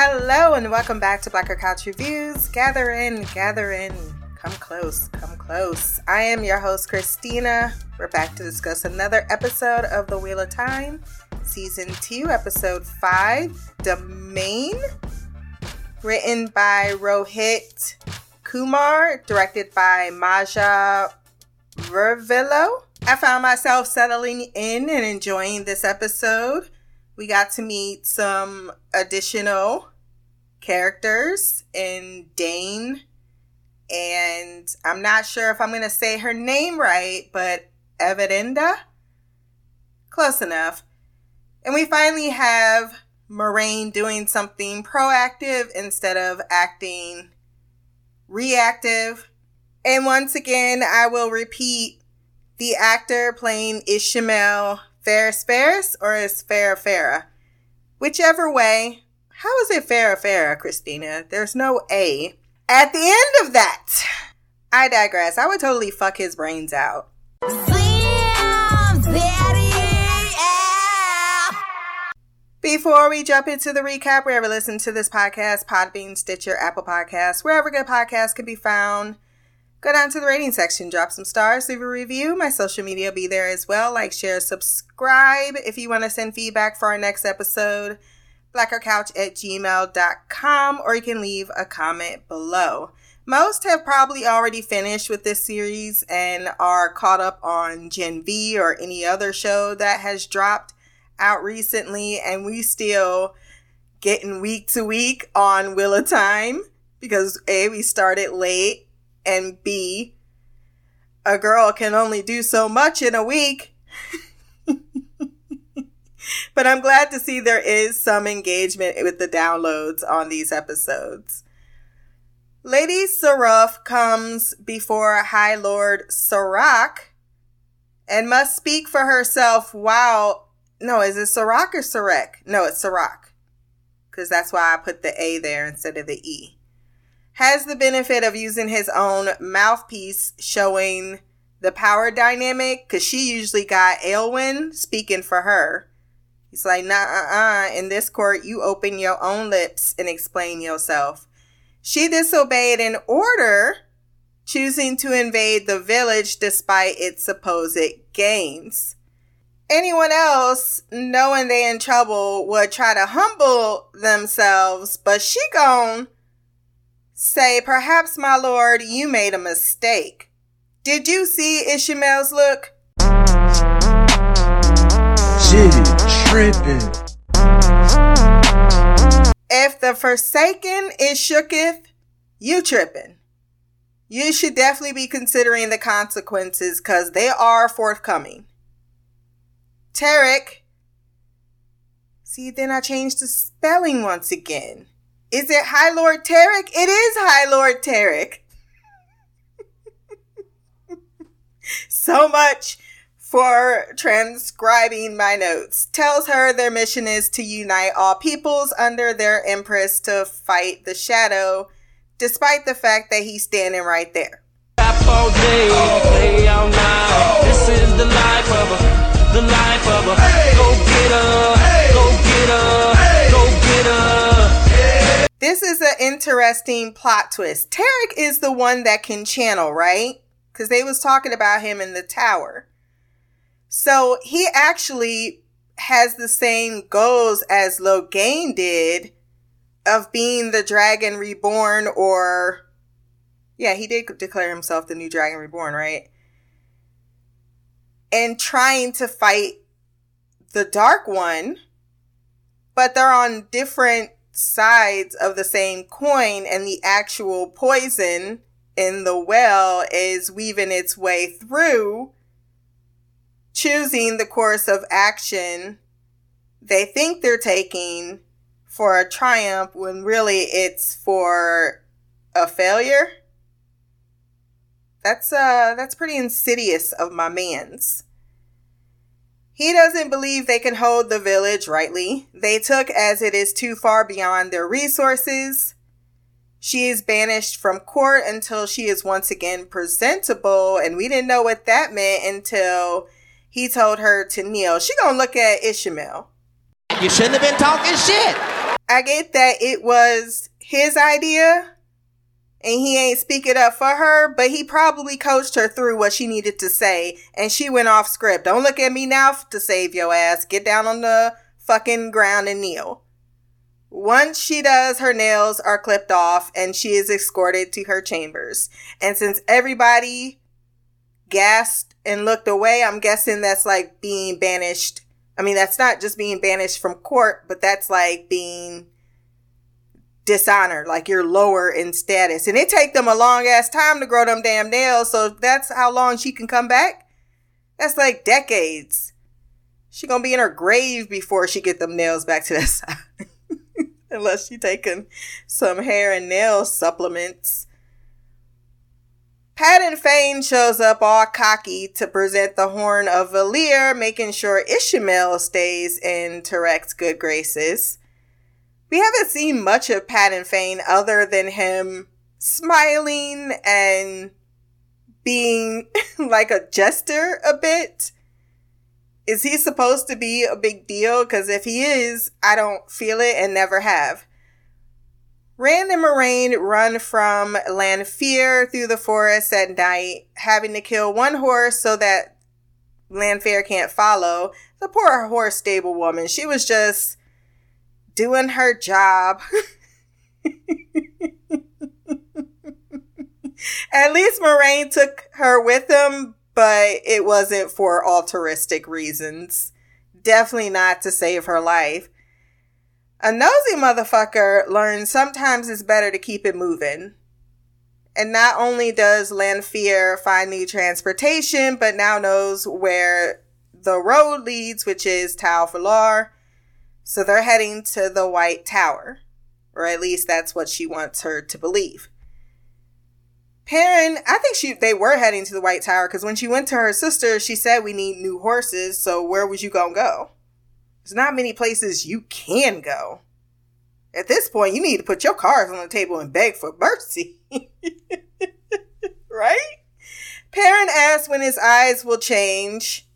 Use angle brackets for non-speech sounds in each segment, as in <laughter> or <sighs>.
Hello and welcome back to Black Girl Couch Reviews. Gather in, gather in, come close, come close. I am your host, Christina. We're back to discuss another episode of The Wheel of Time, Season 2, Episode 5, Damane. Written by Rohit Kumar, directed by Maja Vrvilo. I found myself settling in and enjoying this episode. We got to meet some additional characters in Dain, and I'm not sure if I'm going to say her name right, but Evidenda? Close enough. And we finally have Moiraine doing something proactive instead of acting reactive. And once again, I will repeat the actor playing Ishamael Fares Fares or is Farah Farah? Whichever way. How is it Farah Farah, Christina? There's no A. At the end of that, I digress. I would totally fuck his brains out. Before we jump into the recap, wherever listen to this podcast, Podbean, Stitcher, Apple Podcasts, wherever good podcasts can be found, go down to the rating section, drop some stars, leave a review. My social media will be there as well. Like, share, subscribe. If you want to send feedback for our next episode, blackgirlcouch at gmail.com, or you can leave a comment below. Most have probably already finished with this series and are caught up on Gen V or any other show that has dropped out recently, and we still getting week to week on Wheel of Time because A, we started late, and B, a girl can only do so much in a week. <laughs> but I'm glad to see there is some engagement with the downloads on these episodes. Lady Suroth comes before High Lord Serac and must speak for herself while no, is it Serac or Serac? No, it's Serac. Because that's why I put the A there instead of the E. Has the benefit of using his own mouthpiece showing the power dynamic because she usually got Aelwyn speaking for her. He's like, nah, uh, uh. In this court, you open your own lips and explain yourself. She disobeyed an order, choosing to invade the village despite its supposed gains anyone else knowing they in trouble would try to humble themselves, but she gon' say, perhaps my lord, you made a mistake. Did you see Ishamael's look? If the forsaken is shooketh, you tripping. You should definitely be considering the consequences because they are forthcoming. Tarek. See, then I changed the spelling once again. Is it High Lord Tarek? It is High Lord Tarek. <laughs> so much for transcribing my notes. Tells her their mission is to unite all peoples under their empress to fight the shadow, despite the fact that he's standing right there. This This is an interesting plot twist. Tarek is the one that can channel, right? Because they was talking about him in the tower. So he actually has the same goals as Logain did of being the dragon reborn or yeah, he did declare himself the new dragon reborn, right? and trying to fight the dark one, but they're on different sides of the same coin, and the actual poison in the well is weaving its way through, choosing the course of action they think they're taking for a triumph when really it's for a failure. That's uh that's pretty insidious of my man's. He doesn't believe they can hold the village rightly. They took as it is too far beyond their resources. She is banished from court until she is once again presentable, and we didn't know what that meant until he told her to kneel. She gonna look at Ishamael. You shouldn't have been talking shit. I get that it was his idea and he ain't speaking up for her, but he probably coached her through what she needed to say and she went off script. Don't look at me now to save your ass. Get down on the fucking ground and kneel. Once she does, her nails are clipped off and she is escorted to her chambers. And since everybody gasped and looked away, I'm guessing that's like being banished. I mean, that's not just being banished from court, but that's like being dishonored, like you're lower in status. And it take them a long ass time to grow them damn nails. So that's how long she can come back. That's like decades. She gonna be in her grave before she get them nails back to that <laughs> side. Unless she taking some hair and nail supplements. Padan Fain shows up all cocky to present the horn of Valere, making sure Ishamael stays in Tarek's good graces. We haven't seen much of Padan Fain other than him smiling and being <laughs> like a jester a bit. Is he supposed to be a big deal? Because if he is, I don't feel it and never have. Rand and Moiraine run from Lanfear through the forest at night, having to kill one horse so that Lanfear can't follow. The poor horse stable woman, she was just doing her job. At least Moiraine took her with him, but it wasn't for altruistic reasons. Definitely not to save her life. A nosy motherfucker learns sometimes it's better to keep it moving. And not only does Lanfear find new transportation, but now knows where the road leads, which is Tar Valon. So they're heading to the White Tower. Or at least that's what she wants her to believe. Perrin, I think she they were heading to the White Tower because when she went to her sister, she said we need new horses. So where was you gonna go? There's not many places you can go. At this point, you need to put your cards on the table and beg for mercy. <laughs> right? Perrin asks when his eyes will change,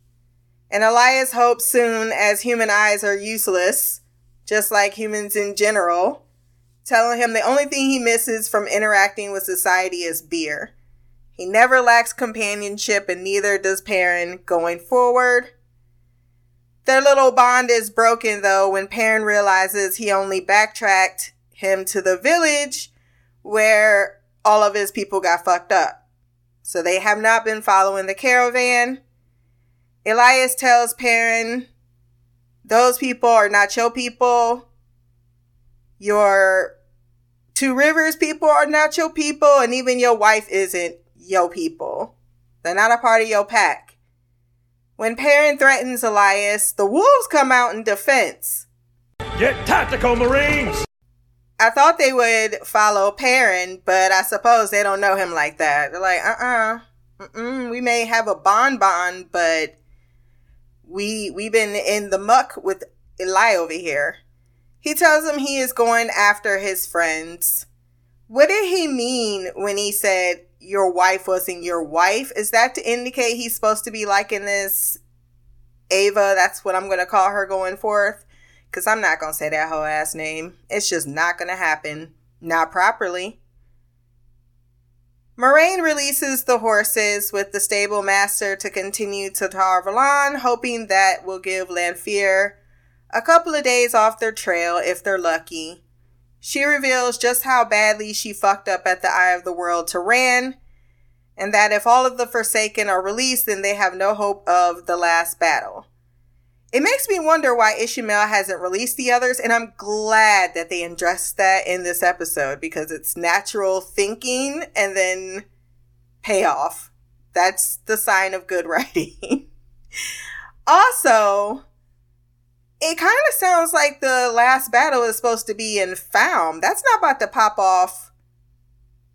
and Elyas hopes soon, as human eyes are useless, just like humans in general telling him the only thing he misses from interacting with society is beer. He never lacks companionship, and neither does Perrin going forward. Their little bond is broken, though, when Perrin realizes he only backtracked him to the village where all of his people got fucked up. So they have not been following the caravan. Elyas tells Perrin, Those people are not your people your Two Rivers people are not your people, and even your wife isn't your people. They're not a part of your pack. When Perrin threatens Elyas, the wolves come out in defense. Get tactical, Marines! I thought they would follow Perrin, but I suppose they don't know him like that. They're like, uh uh we may have a bond bond, but we we've been in the muck with Eli over here. He tells him he is going after his friends. What did he mean when he said your wife wasn't your wife? Is that to indicate he's supposed to be liking this Ava? That's what I'm to call her going forth. Because I'm not to say that whole ass name. It's just not to happen. Not properly. Moiraine releases the horses with the stable master to continue to Tar Valon, hoping that will give Lanfear a couple of days off their trail if they're lucky. She reveals just how badly she fucked up at the Eye of the World to Rand, and that if all of the Forsaken are released, then they have no hope of the last battle. It makes me wonder why Ishamael hasn't released the others, and I'm glad that they addressed that in this episode because it's natural thinking and then payoff. That's the sign of good <laughs> writing. also, it kind of sounds like the last battle is supposed to be in Falme. That's not about to pop off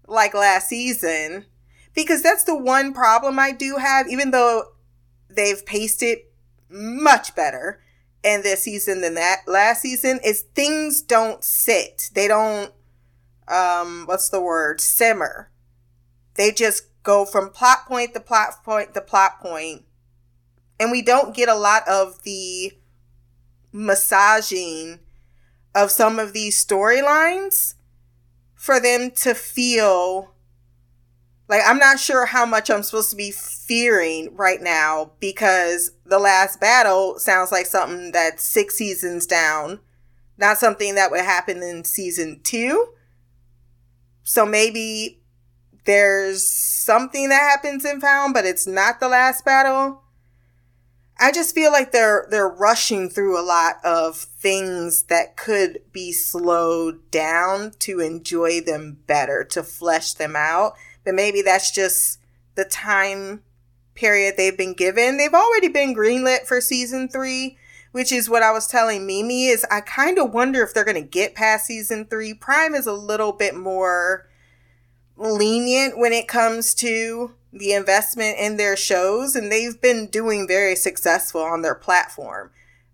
like last season because that's the one problem I do have, even though they've it much better in this season than that last season, is things don't sit. They don't, um, what's the word? Simmer. They just go from plot point to plot point to plot point, And we don't get a lot of the massaging of some of these storylines for them to feel like I'm not sure how much I'm supposed to be fearing right now because the last battle sounds like something that's six seasons down, not something that would happen in season two. So maybe there's something that happens in Found, but it's not the last battle. I just feel like they're they're rushing through a lot of things that could be slowed down to enjoy them better, to flesh them out. But maybe that's just the time period they've been given. They've already been greenlit for season 3, which is what I was telling Mimi is I kind of wonder if they're going to get past season 3. Prime is a little bit more lenient when it comes to the investment in their shows, and they've been doing very successful on their platform.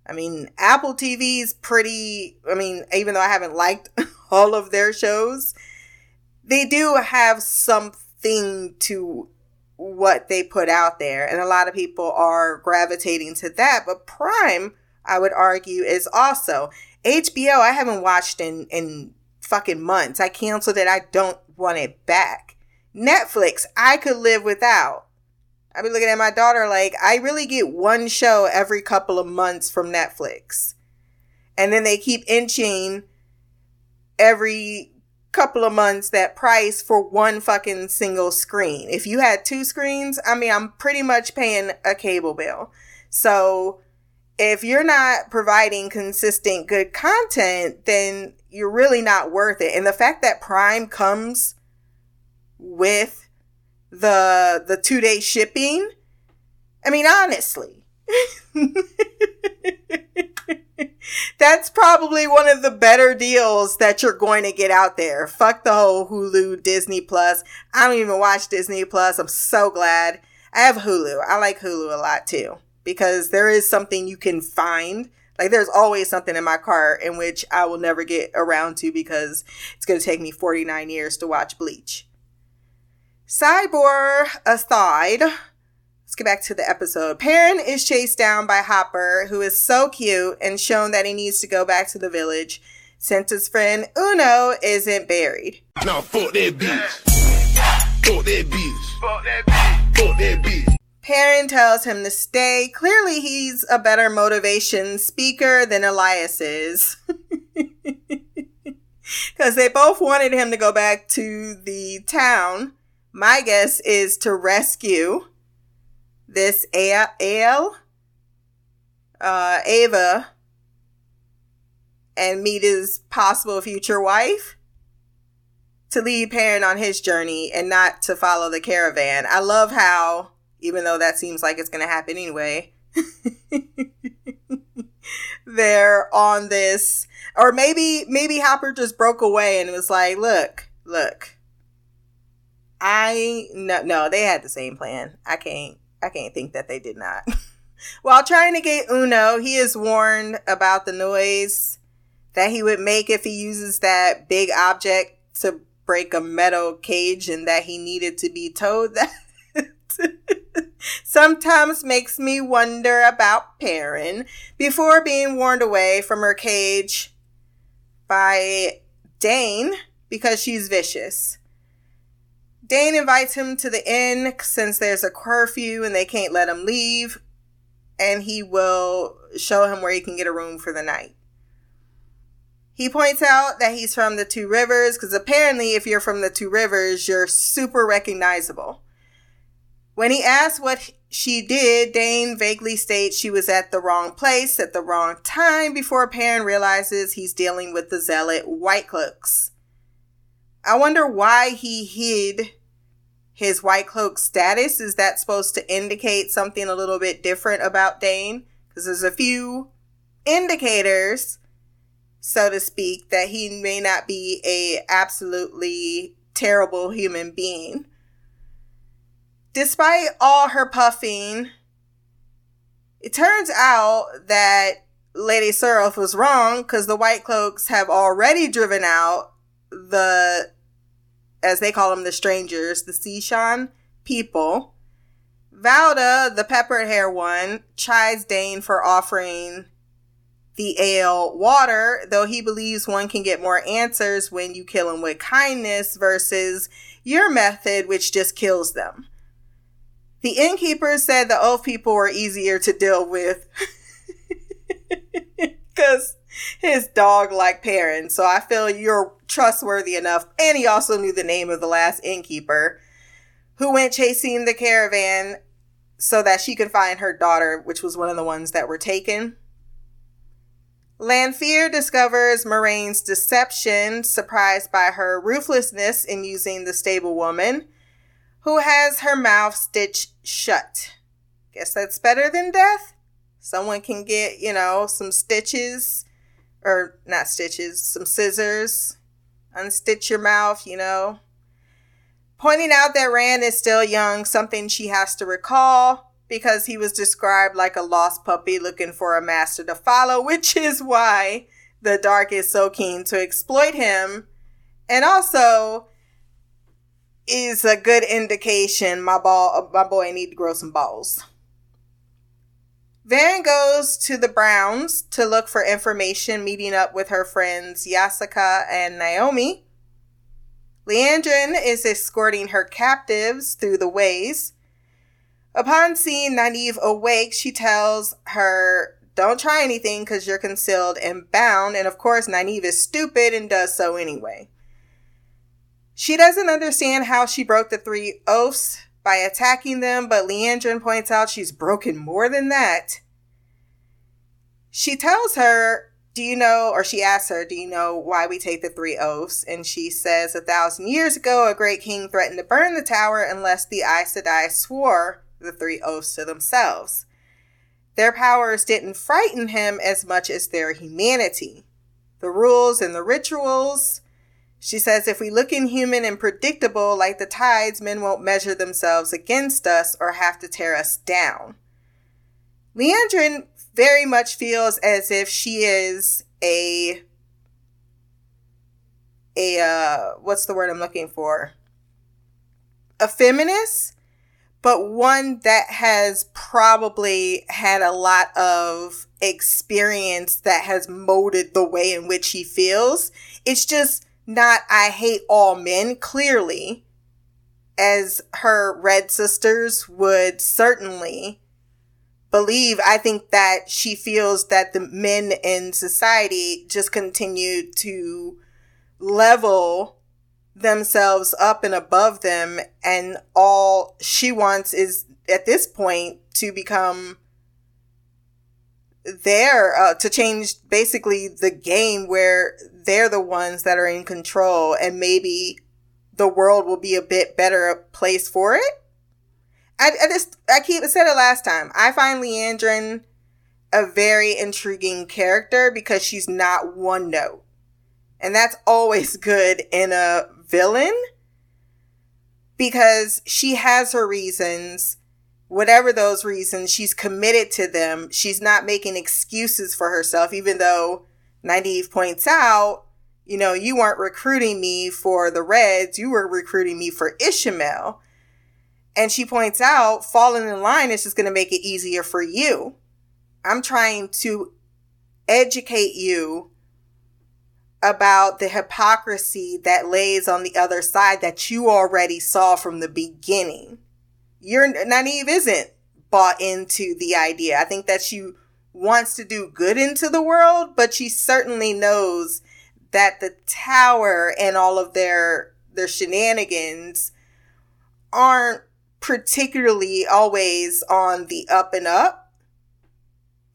I mean, Apple TV is pretty, I mean, even though I haven't liked <laughs> all of their shows, they do have something to what they put out there, and a lot of people are gravitating to that. But Prime, I would argue, is also HBO. I haven't watched in in fucking months. I canceled it. I don't want it back. Netflix, I could live without. I've been looking at my daughter like I really get one show every couple of months from Netflix. And then they keep inching every couple of months that price for one fucking single screen. If you had two screens, I mean, I'm pretty much paying a cable bill. So if you're not providing consistent good content, then you're really not worth it. And the fact that Prime comes with the the two day shipping. I mean, honestly. <laughs> That's probably one of the better deals that you're going to get out there. Fuck the whole Hulu, Disney Plus. I don't even watch Disney Plus. I'm so glad. I have Hulu. I like Hulu a lot too because there is something you can find. Like there's always something in my cart in which I will never get around to because it's going to take me 49 years to watch Bleach. Cyborg aside, let's get back to the episode. Perrin is chased down by Hopper, who is so cute and shown that he needs to go back to the village since his friend Uno isn't buried. Now fuck that bitch. Fuck that bitch. Fuck that bitch. Fuck that bitch. Perrin tells him to stay. Clearly, he's a better motivation speaker than Elyas is. <laughs> Because they both wanted him to go back to the town my guess is to rescue this Ale, uh, Ava, and meet his possible future wife to lead Perrin on his journey and not to follow the caravan. I love how, even though that seems like it's going to happen anyway, <laughs> they're on this, or maybe maybe Hopper just broke away and was like, "Look, look, I no no they had the same plan. I can't I can't think that they did not. <laughs> While trying to get Uno, he is warned about the noise that he would make if he uses that big object to break a metal cage and that he needed to be told that <laughs> sometimes makes me wonder about Perrin before being warned away from her cage by Dain because she's vicious. Dain invites him to the inn since there's a curfew and they can't let him leave, and he will show him where he can get a room for the night. He points out that he's from the Two Rivers because apparently, if you're from the Two Rivers, you're super recognizable. When he asks what she did, Dain vaguely states she was at the wrong place at the wrong time before Perrin realizes he's dealing with the zealot White Cloaks. I wonder why he hid his white cloak status. Is that supposed to indicate something a little bit different about Dain? Because there's a few indicators, so to speak, that he may not be a absolutely terrible human being. Despite all her puffing, it turns out that Lady Suroth was wrong because the White Cloaks have already driven out the as they call them, the strangers, the Seanchan people. Valda, the peppered hair one, chides Dain for offering the ale water, though he believes one can get more answers when you kill them with kindness versus your method, which just kills them. The innkeeper said the oath people were easier to deal with <laughs> because his dog like parents. So I feel you're trustworthy enough. And he also knew the name of the last innkeeper who went chasing the caravan so that she could find her daughter, which was one of the ones that were taken. Lanfear discovers Moiraine's deception, surprised by her ruthlessness in using the stable woman, who has her mouth stitched shut. Guess that's better than death? Someone can get, you know, some stitches, or not stitches, some scissors, unstitch your mouth, you know. Pointing out that Rand is still young, something she has to recall because he was described like a lost puppy looking for a master to follow, <laughs> which is why the dark is so keen to exploit him. And also is a good indication my ball my boy need to grow some balls. Verin goes to the Browns to look for information, meeting up with her friends Yasaka and Naomi. Liandrin is escorting her captives through the ways. Upon seeing Nynaeve awake, she tells her, Don't try anything because you're concealed and bound. And of course, Nynaeve is stupid and does so anyway. She doesn't understand how she broke the three oaths by attacking them, but Liandrin points out she's broken more than that. She tells her, Do you know, or she asks her, Do you know why we take the three oaths? And she says, A thousand years ago, a great king threatened to burn the tower unless the Aes Sedai swore the three oaths to themselves. Their powers didn't frighten him as much as their humanity. The rules and the rituals. She says, if we look inhuman and predictable like the tides, men won't measure themselves against us or have to tear us down. Liandrin very much feels as if she is a a uh what's the word I'm looking for? A feminist but one that has probably had a lot of experience that has molded the way in which he feels. It's just not, I hate all men, clearly, as her red sisters would certainly believe. I think that she feels that the men in society just continue to level themselves up and above them and all she wants is at this point to become there uh, to change basically the game where they're the ones that are in control and maybe the world will be a bit better place for it. I, I just I keep I said it last time. I find Liandrin a very intriguing character because she's not one note. And that's always <laughs> good in a villain because she has her reasons. Whatever those reasons, she's committed to them. She's not making excuses for herself, even though Nynaeve points out, you know, you weren't recruiting me for the Reds, you were recruiting me for Ishamael. And she points out, falling in line is just going to make it easier for you. I'm trying to educate you about the hypocrisy that lays on the other side that you already saw from the beginning. You're Nynaeve isn't bought into the idea. I think that she wants to do good into the world, but she certainly knows that the tower and all of their their shenanigans aren't particularly always on the up and up.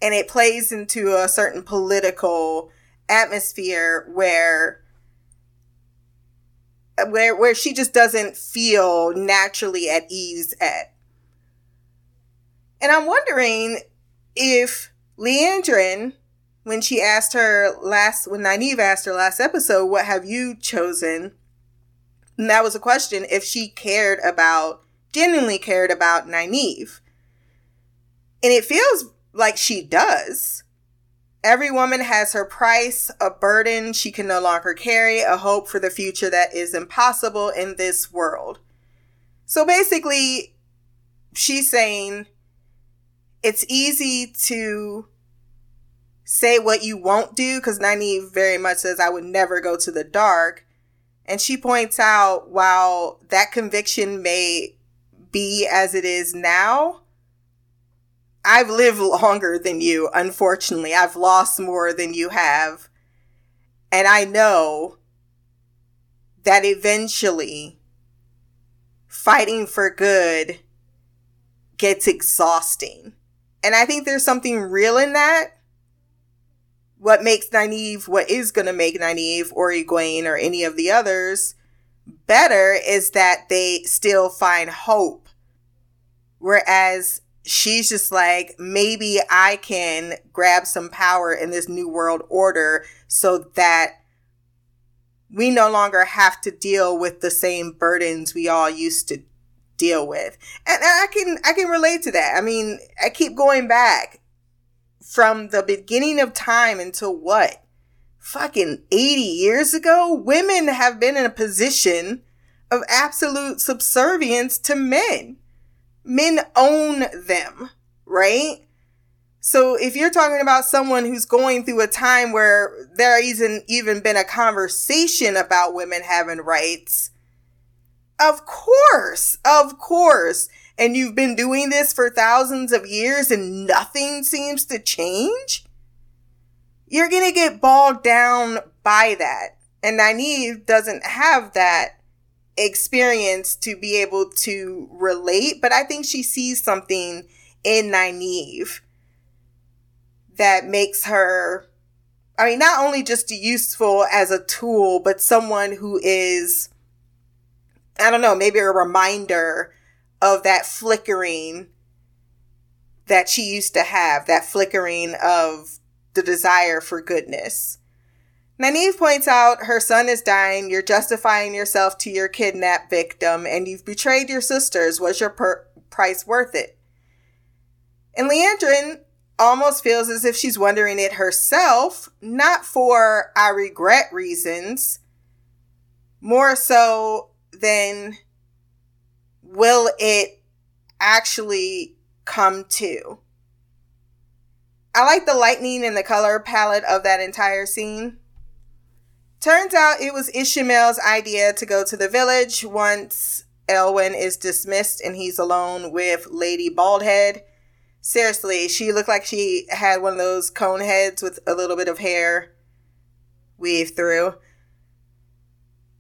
And it plays into a certain political atmosphere where where where she just doesn't feel naturally at ease at. And I'm wondering if Liandrin, when she asked her last, when Nynaeve asked her last episode, what have you chosen? And that was a question if she cared about, genuinely cared about Nynaeve. And it feels like she does. Every woman has her price, a burden she can no longer carry, a hope for the future that is impossible in this world. So basically, she's saying it's easy to say what you won't do because Nynaeve very much says, I would never go to the dark. And she points out while that conviction may be as it is now, I've lived longer than you, unfortunately. I've lost more than you have. And I know that eventually fighting for good gets exhausting. And I think there's something real in that. What makes Nynaeve, what is going to make Nynaeve or Egwene or any of the others better is that they still find hope. Whereas she's just like, maybe I can grab some power in this new world order so that we no longer have to deal with the same burdens we all used to deal with. And I can I can relate to that. I mean, I keep going back from the beginning of time until what? Fucking 80 years ago, women have been in a position of absolute subservience to men. Men own them, right? So if you're talking about someone who's going through a time where there isn't even been a conversation about women having rights, of course, of course. And you've been doing this for thousands of years and nothing seems to change. You're going to get bogged down by that. And Nynaeve doesn't have that experience to be able to relate, but I think she sees something in Nynaeve that makes her, I mean, not only just useful as a tool, but someone who is, I don't know, maybe a reminder of that flickering that she used to have, that flickering of the desire for goodness. Nynaeve points out her son is dying, you're justifying yourself to your kidnapped victim, and you've betrayed your sisters. Was your per- price worth it? And Liandrin almost feels as if she's wondering it herself, not for I regret reasons, more so than will it actually come to. I like the lightning and the color palette of that entire scene. Turns out it was Ishamael's idea to go to the village once Elwin is dismissed and he's alone with Lady Baldhead seriously, she looked like she had one of those cone heads with a little bit of hair weaved through.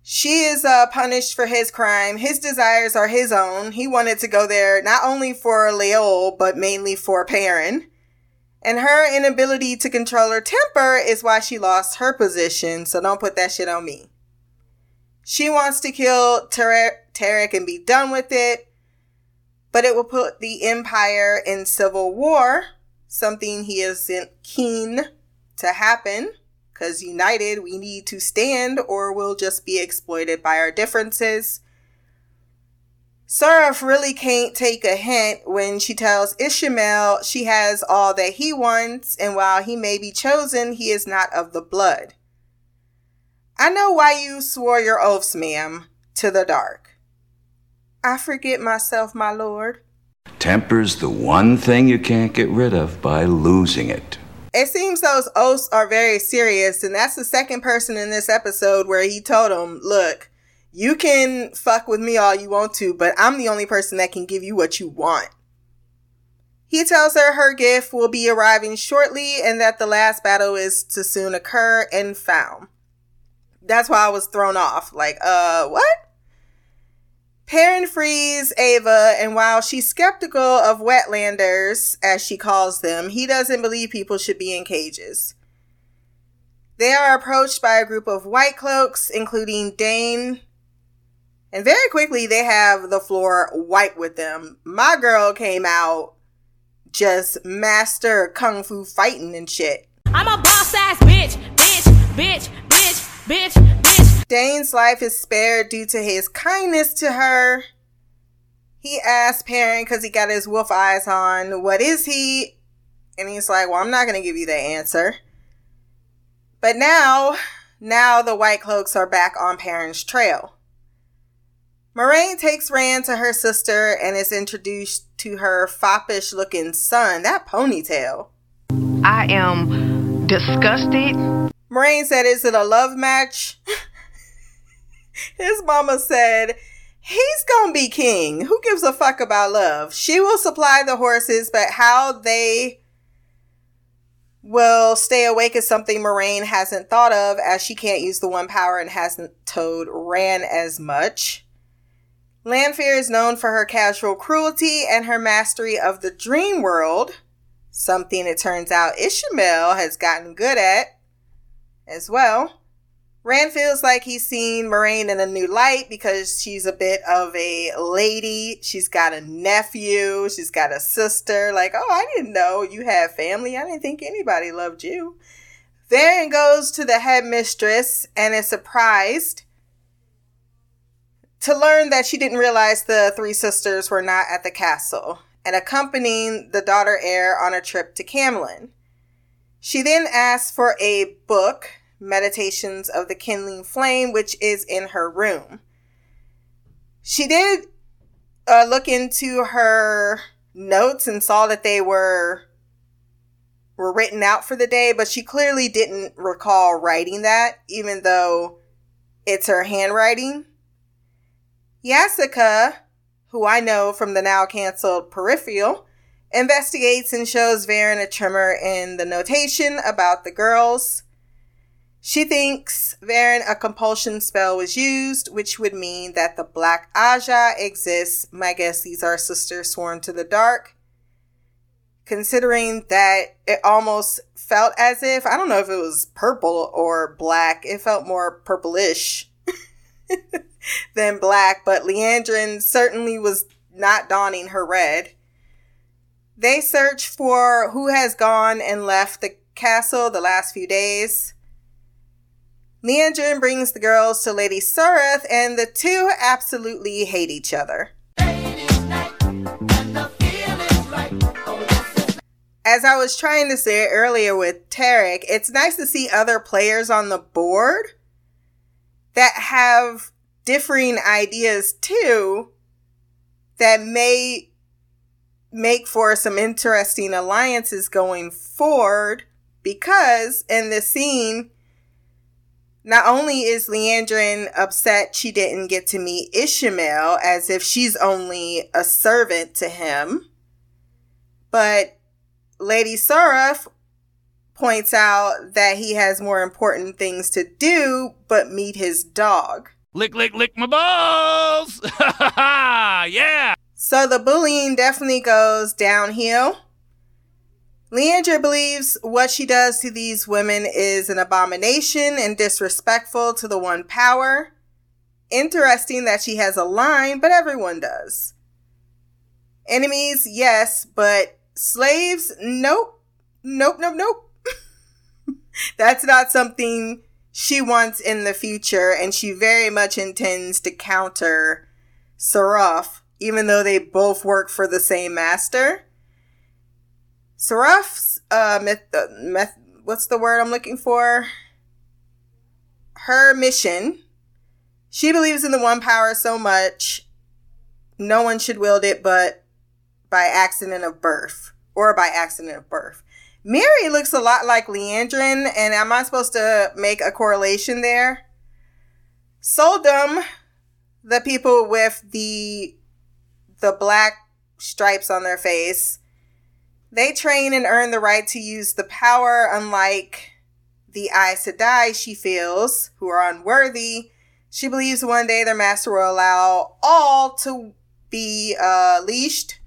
She is uh, punished for his crime. His desires are his own. He wanted to go there not only for Leol, but mainly for Perrin. And her inability to control her temper is why she lost her position, so don't put that shit on me. She wants to kill Tarak and be done with it but it will put the empire in civil war, something he isn't keen to happen. Because united, we need to stand or we'll just be exploited by our differences. Saraf really can't take a hint when she tells Ishamael she has all that he wants, and while he may be chosen, he is not of the blood. I know why you swore your oaths, ma'am, to the dark. I forget myself, my lord. Temper's the one thing you can't get rid of by losing it. It seems those oaths are very serious, and that's the second person in this episode where he told him, Look, you can fuck with me all you want to, but I'm the only person that can give you what you want. He tells her her gift will be arriving shortly and that the last battle is to soon occur in Falme. That's why I was thrown off. Like, uh, what? Perrin frees Ava, and while she's skeptical of wetlanders, as she calls them, he doesn't believe people should be in cages. They are approached by a group of white cloaks, including Dain, and very quickly they have the floor white with them. My girl came out just master kung fu fighting and shit. I'm a boss ass bitch, bitch, bitch, bitch, bitch, bitch. Dain's life is spared due to his kindness to her. He asked Perrin because he got his wolf eyes on, What is he? And he's like, Well, I'm not going to give you the answer. But now, now the White Cloaks are back on Perrin's trail. Moiraine takes Rand to her sister and is introduced to her foppish looking son. That ponytail. I am disgusted. Moiraine said, Is it a love match? <laughs> His mama said, He's gonna be king. Who gives a fuck about love? She will supply the horses, but how they will stay awake is something Moiraine hasn't thought of as she can't use the one power and hasn't told Rand as much. Lanfear is known for her casual cruelty and her mastery of the dream world, something it turns out Ishamael has gotten good at as well. Rand feels like he's seen Moiraine in a new light because she's a bit of a lady. She's got a nephew. She's got a sister. Like, oh, I didn't know you had family. I didn't think anybody loved you. Verin goes to the headmistress and is surprised to learn that she didn't realize the three sisters were not at the castle and accompanying the daughter heir on a trip to Caemlyn. She then asks for a book Meditations of the Kindling Flame, which is in her room. She did uh, look into her notes and saw that they were were written out for the day, but she clearly didn't recall writing that, even though it's her handwriting. Yasika, who I know from the now canceled Peripheral, investigates and shows Verin a tremor in the notation about the girls. She thinks Verin a compulsion spell was used, which would mean that the Black Ajah exists. My guess these are sisters sworn to the dark. Considering that it almost felt as if, I don't know if it was purple or black, it felt more purplish <laughs> than black, but Liandrin certainly was not donning her red. They search for who has gone and left the castle the last few days. Liandrin brings the girls to Lady Suroth, and the two absolutely hate each other. As I was trying to say earlier with Tarek, it's nice to see other players on the board that have differing ideas too that may make for some interesting alliances going forward because in the scene not only is Liandrin upset she didn't get to meet Ishamael as if she's only a servant to him, but Lady Suroth points out that he has more important things to do but meet his dog. Lick, lick, lick my balls! <laughs> yeah! So the bullying definitely goes downhill. Liandra believes what she does to these women is an abomination and disrespectful to the one power. Interesting that she has a line, but everyone does. Enemies, yes, but slaves, nope. Nope, nope, nope. That's not something she wants in the future, and she very much intends to counter Seraph, even though they both work for the same master. Seraph's uh, myth, uh, myth, what's the word I'm looking for? Her mission. She believes in the one power so much, no one should wield it but by accident of birth or by accident of birth. Mary looks a lot like Liandrin, and am I supposed to make a correlation there? Sul'dam, the people with the the black stripes on their face, they train and earn the right to use the power, unlike the Aes Sedai she feels, who are unworthy. She believes one day their master will allow all to be uh, leashed,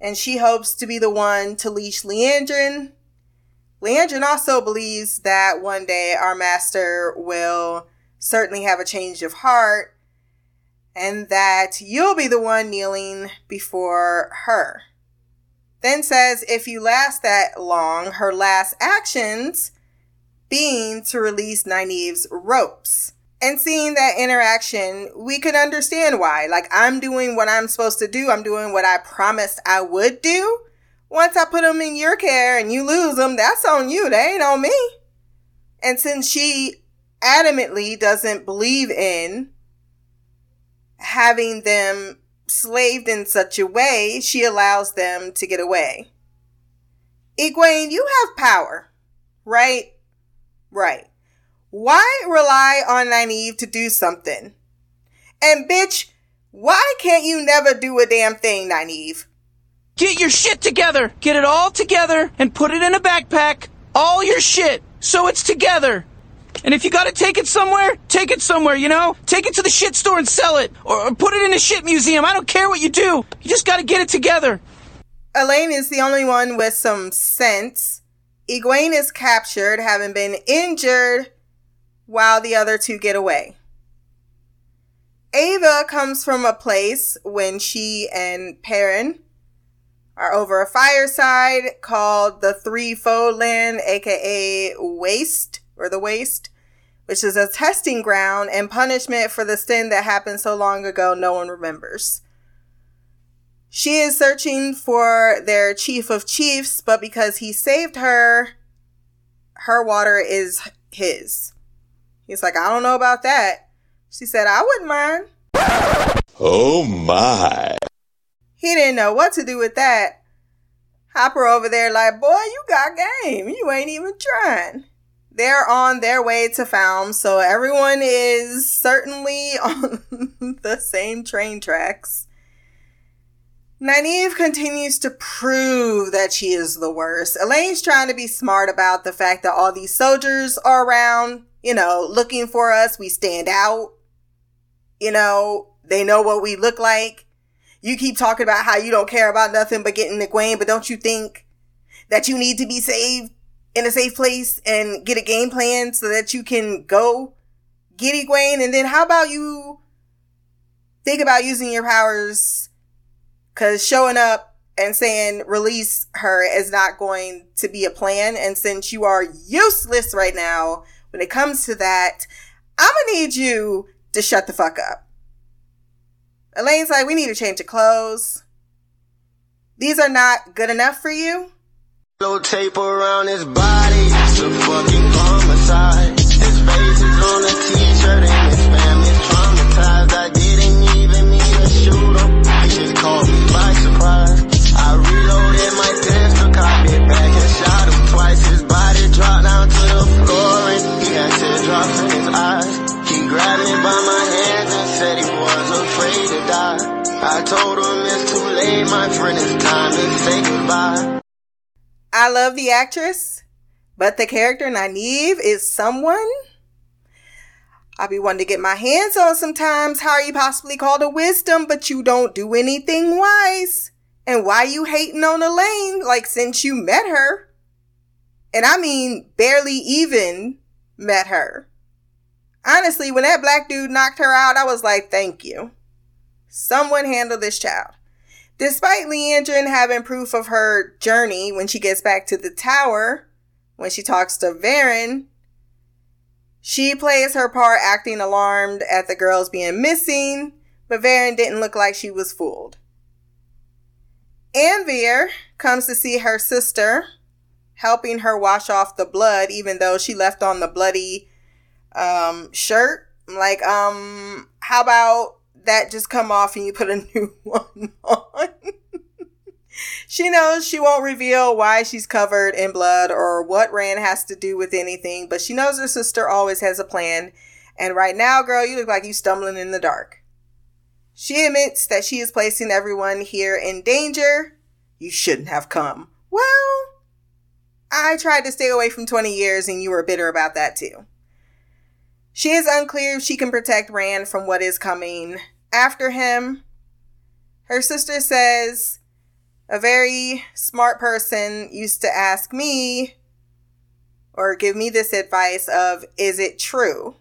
and she hopes to be the one to leash Liandrin. Liandrin also believes that one day our master will certainly have a change of heart, and that you'll be the one kneeling before her. Then says if you last that long, her last actions being to release Nynaeve's ropes. And seeing that interaction, we can understand why. Like, I'm doing what I'm supposed to do. I'm doing what I promised I would do. Once I put them in your care and you lose them, that's on you. They ain't on me. And since she adamantly doesn't believe in having them slaved in such a way, she allows them to get away. Egwene, you have power. Right? Right. Why rely on Nynaeve to do something? And bitch, why can't you never do a damn thing, Nynaeve? Get your shit together. Get it all together and put it in a backpack. All your shit. So it's together. And if you gotta take it somewhere, take it somewhere, you know? Take it to the shit store and sell it. Or, or put it in a shit museum. I don't care what you do. You just gotta get it together. Elayne is the only one with some sense. Egwene is captured, having been injured, while the other two get away. Ava comes from a place when she and Perrin are over a fireside called the Threefold Land, aka Waste or the Waste, which is a testing ground and punishment for the sin that happened so long ago no one remembers. She is searching for their chief of chiefs, but because he saved her, her water is his. He's like, I don't know about that. She said, I wouldn't mind. Oh my. He didn't know what to do with that. Hopper over there, like, boy, you got game. You ain't even trying. They're on their way to Falme, so everyone is certainly <laughs> on the same train tracks. Nynaeve continues to prove that she is the worst. Elayne's trying to be smart about the fact that all these soldiers are around, you know, looking for us. We stand out. You know, they know what we look like. You keep talking about how you don't care about nothing but getting Egwene, but don't you think that you need to be saved in a safe place and get a game plan so that you can go get Egwene? And then how about you think about using your powers Cause showing up and saying release her is not going to be a plan. And since you are useless right now when it comes to that, I'm gonna need you to shut the fuck up. Elayne's like, we need to change the clothes. These are not good enough for you. No tape around his body, it's a fucking homicide. His face is on a t-shirt I told him it's too late, my friend, it's time to say goodbye. I love the actress, but the character Nynaeve is someone I'll be wanting to get my hands on sometimes. How are you possibly called a wisdom, but you don't do anything wise? And why you hating on Elayne, like since you met her? And I mean, barely even met her. Honestly, when that black dude knocked her out, I was like, thank you. Someone handle this child. Despite Liandrin having proof of her journey when she gets back to the tower, when she talks to Verin, she plays her part acting alarmed at the girls being missing, but Verin didn't look like she was fooled. Anvaere comes to see her sister, helping her wash off the blood, even though she left on the bloody um, shirt. I'm like, um, how about that just come off and you put a <laughs> new one on? she knows she won't reveal why she's covered in blood or what Rand has to do with anything, but she knows her sister always has a plan. And right now, girl, you look like you're stumbling in the dark. She admits that she is placing everyone here in danger. You shouldn't have come. Well, I tried to stay away from 20 years and you were bitter about that too. She is unclear if she can protect Rand from what is coming after him. Her sister says a very smart person used to ask me or give me this advice of is it true?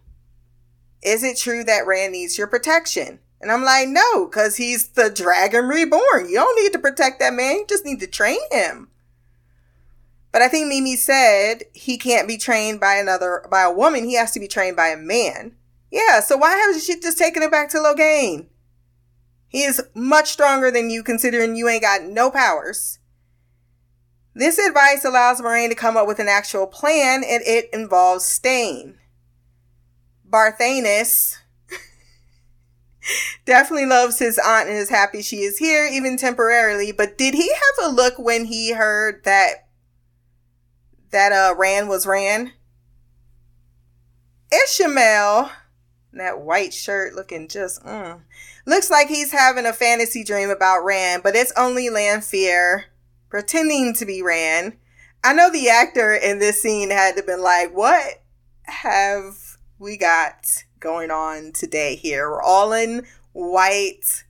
Is it true that Rand needs your protection? And I'm like, no, because he's the dragon reborn. You don't need to protect that man. You just need to train him. But I think Mimi said he can't be trained by another, by a woman. He has to be trained by a man. Yeah, so why hasn't she just taken it back to Logain? He is much stronger than you, considering you ain't got no powers. This advice allows Moiraine to come up with an actual plan, and it involves staying. Barthanes <laughs> definitely loves his aunt and is happy she is here, even temporarily. But did he have a look when he heard that that uh ran was Rand. Ishamael, that white shirt looking just mm, looks like he's having a fantasy dream about Rand, but it's only Lanfear pretending to be Rand. I know the actor in this scene had to been like, "What have we got going on today here? We're all in white.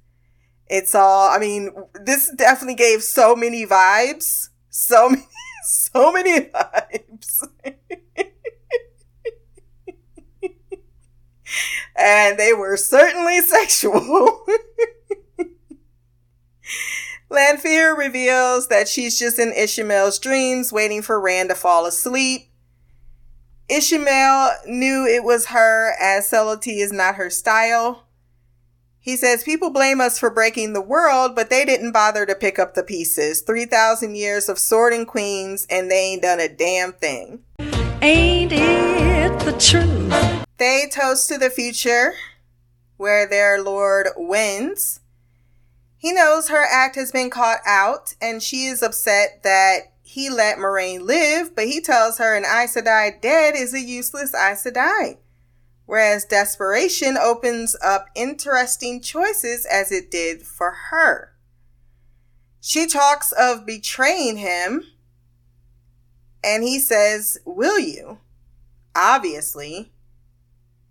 It's all. I mean, this definitely gave so many vibes. So <laughs> many, so many vibes." and they were certainly sexual. Lanfear reveals that she's just in Ishamael's dreams, waiting for Rand to fall asleep. Ishamael knew it was her, as subtlety is not her style. He says, People blame us for breaking the world, but they didn't bother to pick up the pieces. 3,000 years of sword and queens, and they ain't done a damn thing. Ain't it the truth? They toast to the future, where their lord wins. He knows her act has been caught out, and she is upset that he let Moiraine live, but he tells her an Aes Sedai dead is a useless Aes Sedai. Whereas desperation opens up interesting choices as it did for her. She talks of betraying him, and he says, Will you? Obviously.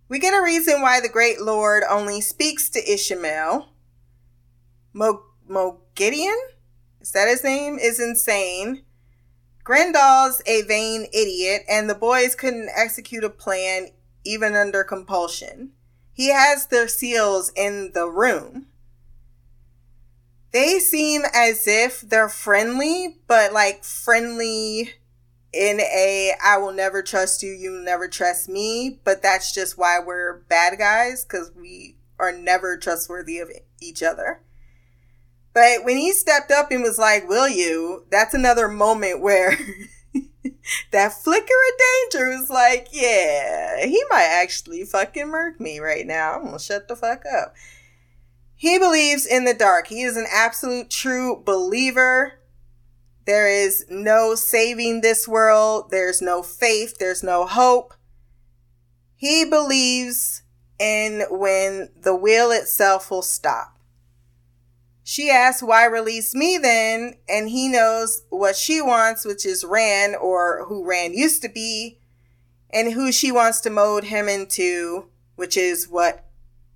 We get a reason why the Great Lord only speaks to Ishamael. Mo- Moghedien? Is that his name? Is insane. Graendal's a vain idiot, and the boys couldn't execute a plan even under compulsion. He has their seals in the room. They seem as if they're friendly, but like friendly in a I will never trust you, you never trust me, but that's just why we're bad guys because we are never trustworthy of each other. But when he stepped up and was like, Will you? That's another moment where <laughs> <laughs> that flicker of danger is like, Yeah, he might actually fucking murk me right now. I'm gonna shut the fuck up. He believes in the dark. He is an absolute true believer. There is no saving this world. There's no faith. There's no hope. He believes in when the will itself will stop. She asks, Why release me then? And he knows what she wants, which is Rand, or who Rand used to be, and who she wants to mold him into, which is what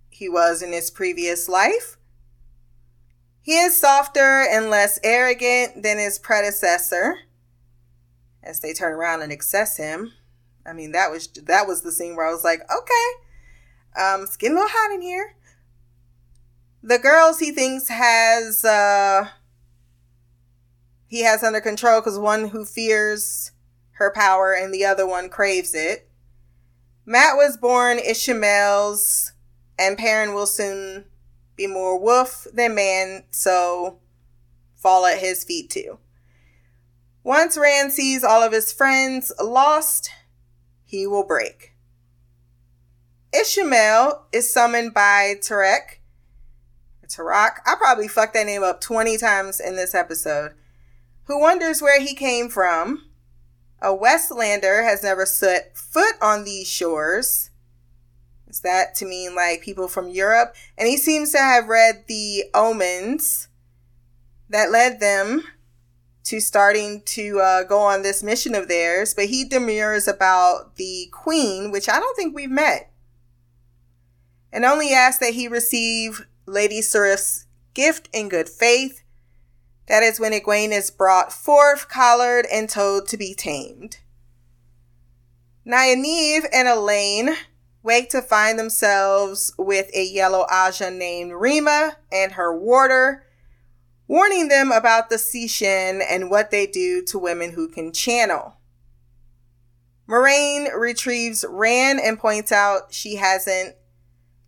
he was in his previous life. He is softer and less arrogant than his predecessor as they turn around and access him. I mean, that was that was the scene where I was like, okay, um, it's getting a little hot in here. The girls he thinks has uh he has under control because one who fears her power and the other one craves it. Mat was born Ishamael's, and Perrin will soon be more wolf than man, so fall at his feet too. Once Rand sees all of his friends lost, he will break. Ishamael is summoned by Tarek Tarak. I probably fucked that name up 20 times in this episode. Who wonders where he came from. A Westlander has never set foot on these shores. Is that to mean like people from Europe? And he seems to have read the omens that led them to starting to uh, go on this mission of theirs. But he demurs about the queen, which I don't think we've met. And only asks that he receive Lady Suroth's gift in good faith. That is when Egwene is brought forth, collared, and told to be tamed. Nynaeve and Elayne wake to find themselves with a yellow Ajah named Ryma and her warder, warning them about the Seanchan and what they do to women who can channel. Moiraine retrieves Rand and points out she hasn't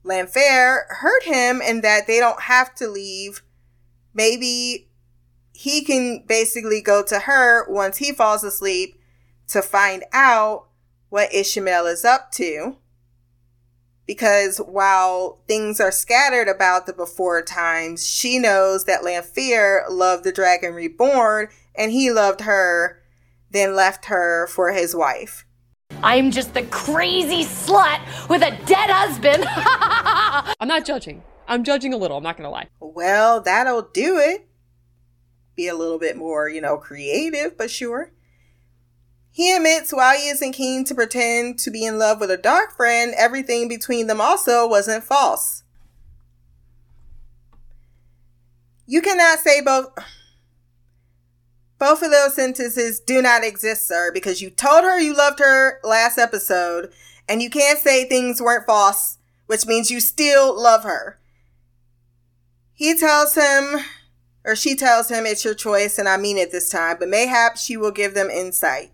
Lanfear hurt him and that they don't have to leave. Maybe he can basically go to her once he falls asleep to find out what Ishamael is up to. Because while things are scattered about the before times, she knows that Lanfear loved the Dragon Reborn and he loved her then left her for his wife. I'm just the crazy slut with a dead husband. <laughs> I'm not judging. I'm judging a little, I'm not gonna lie. Well, that'll do it. Be a little bit more, you know, creative, but sure. He admits while he isn't keen to pretend to be in love with a dark friend, everything between them also wasn't false. You cannot say both. Both of those sentences do not exist, sir, because you told her you loved her last episode, and you can't say things weren't false, which means you still love her. He tells him, or she tells him, it's your choice, and I mean it this time, but mayhap she will give them insight.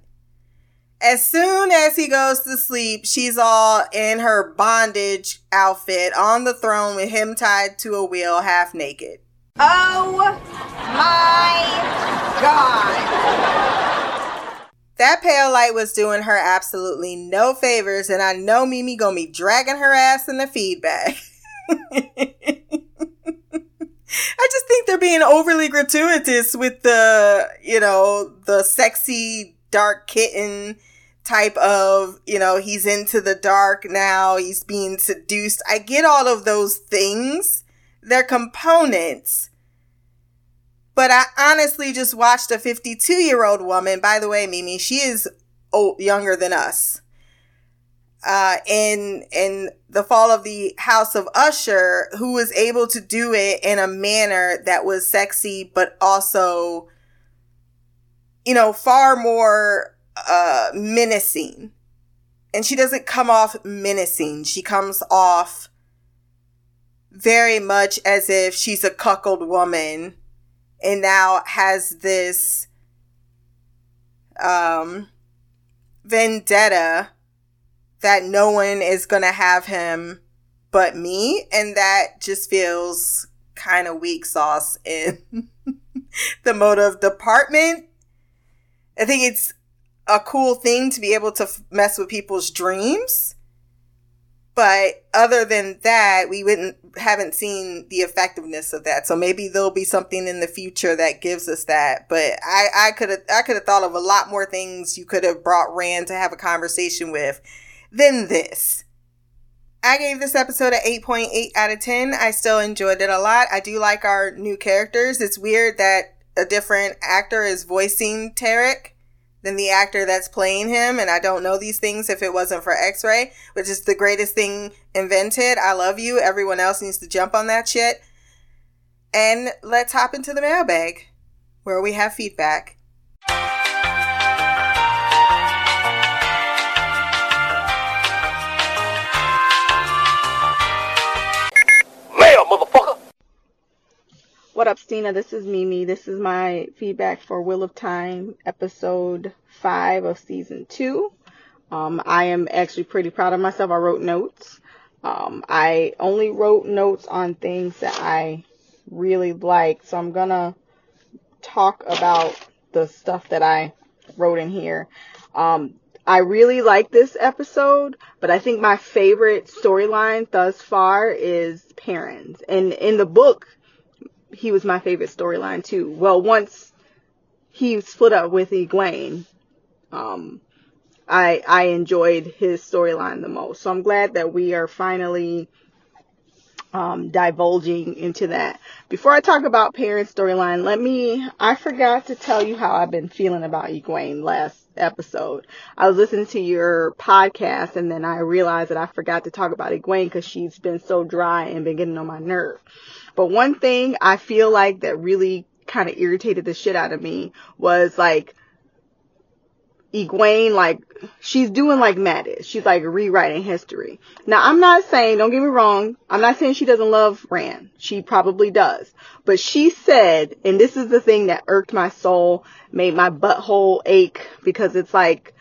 As soon as he goes to sleep, she's all in her bondage outfit on the throne with him tied to a wheel, half naked. Oh my god. That pale light was doing her absolutely no favors, and I know Mimi gonna be dragging her ass in the feedback. <laughs> I just think they're being overly gratuitous with the, you know, the sexy dark kitten type of, you know, he's into the dark now, he's being seduced. I get all of those things. They're components. But I honestly just watched a 52 year old woman. By the way, Mimi, she is old, younger than us. Uh, in in the fall of the House of Usher, who was able to do it in a manner that was sexy, but also, you know, far more uh, menacing. And she doesn't come off menacing. She comes off very much as if she's a cuckold woman and now has this um vendetta that no one is going to have him but me. And that just feels kind of weak sauce in <laughs> the motive department. I think it's a cool thing to be able to f- mess with people's dreams. But other than that we wouldn't haven't seen the effectiveness of that so maybe there'll be something in the future that gives us that but i i could have i could have thought of a lot more things you could have brought rand to have a conversation with than this I gave this episode an 8.8 out of 10. I still enjoyed it a lot. I do like our new characters. It's weird that a different actor is voicing Tarek than the actor that's playing him. And I don't know these things if it wasn't for X Ray, which is the greatest thing invented. I love you. Everyone else needs to jump on that shit. And let's hop into the mailbag where we have feedback. Mail, motherfucker! What up, Stina? This is Mimi. This is my feedback for Wheel of Time, episode 5 of season 2. Um, I am actually pretty proud of myself. I wrote notes. Um, I only wrote notes on things that I really liked, so I'm gonna talk about the stuff that I wrote in here. Um, I really like this episode, but I think my favorite storyline thus far is Perrin's. And in the book, he was my favorite storyline too. Well, once he split up with Egwene, um, I I enjoyed his storyline the most. So I'm glad that we are finally um, divulging into that. Before I talk about Perrin's storyline, let me. I forgot to tell you how I've been feeling about Egwene last episode. I was listening to your podcast and then I realized that I forgot to talk about Egwene because she's been so dry and been getting on my nerve. But one thing I feel like that really kind of irritated the shit out of me was like Egwene, like, she's doing like Mat is. She's like rewriting history. Now, I'm not saying, don't get me wrong, I'm not saying she doesn't love Rand. She probably does. But she said, and this is the thing that irked my soul, made my butthole ache, because it's like,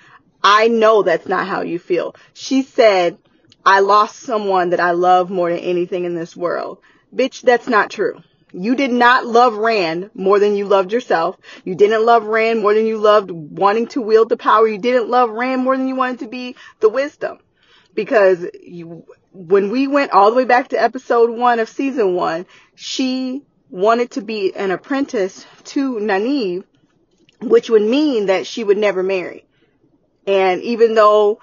I know that's not how you feel. She said, I lost someone that I love more than anything in this world. Bitch, that's not true. You did not love Rand more than you loved yourself. You didn't love Rand more than you loved wanting to wield the power. You didn't love Rand more than you wanted to be the wisdom. Because you, when we went all the way back to episode one of season one, she wanted to be an apprentice to Nynaeve which would mean that she would never marry. And even though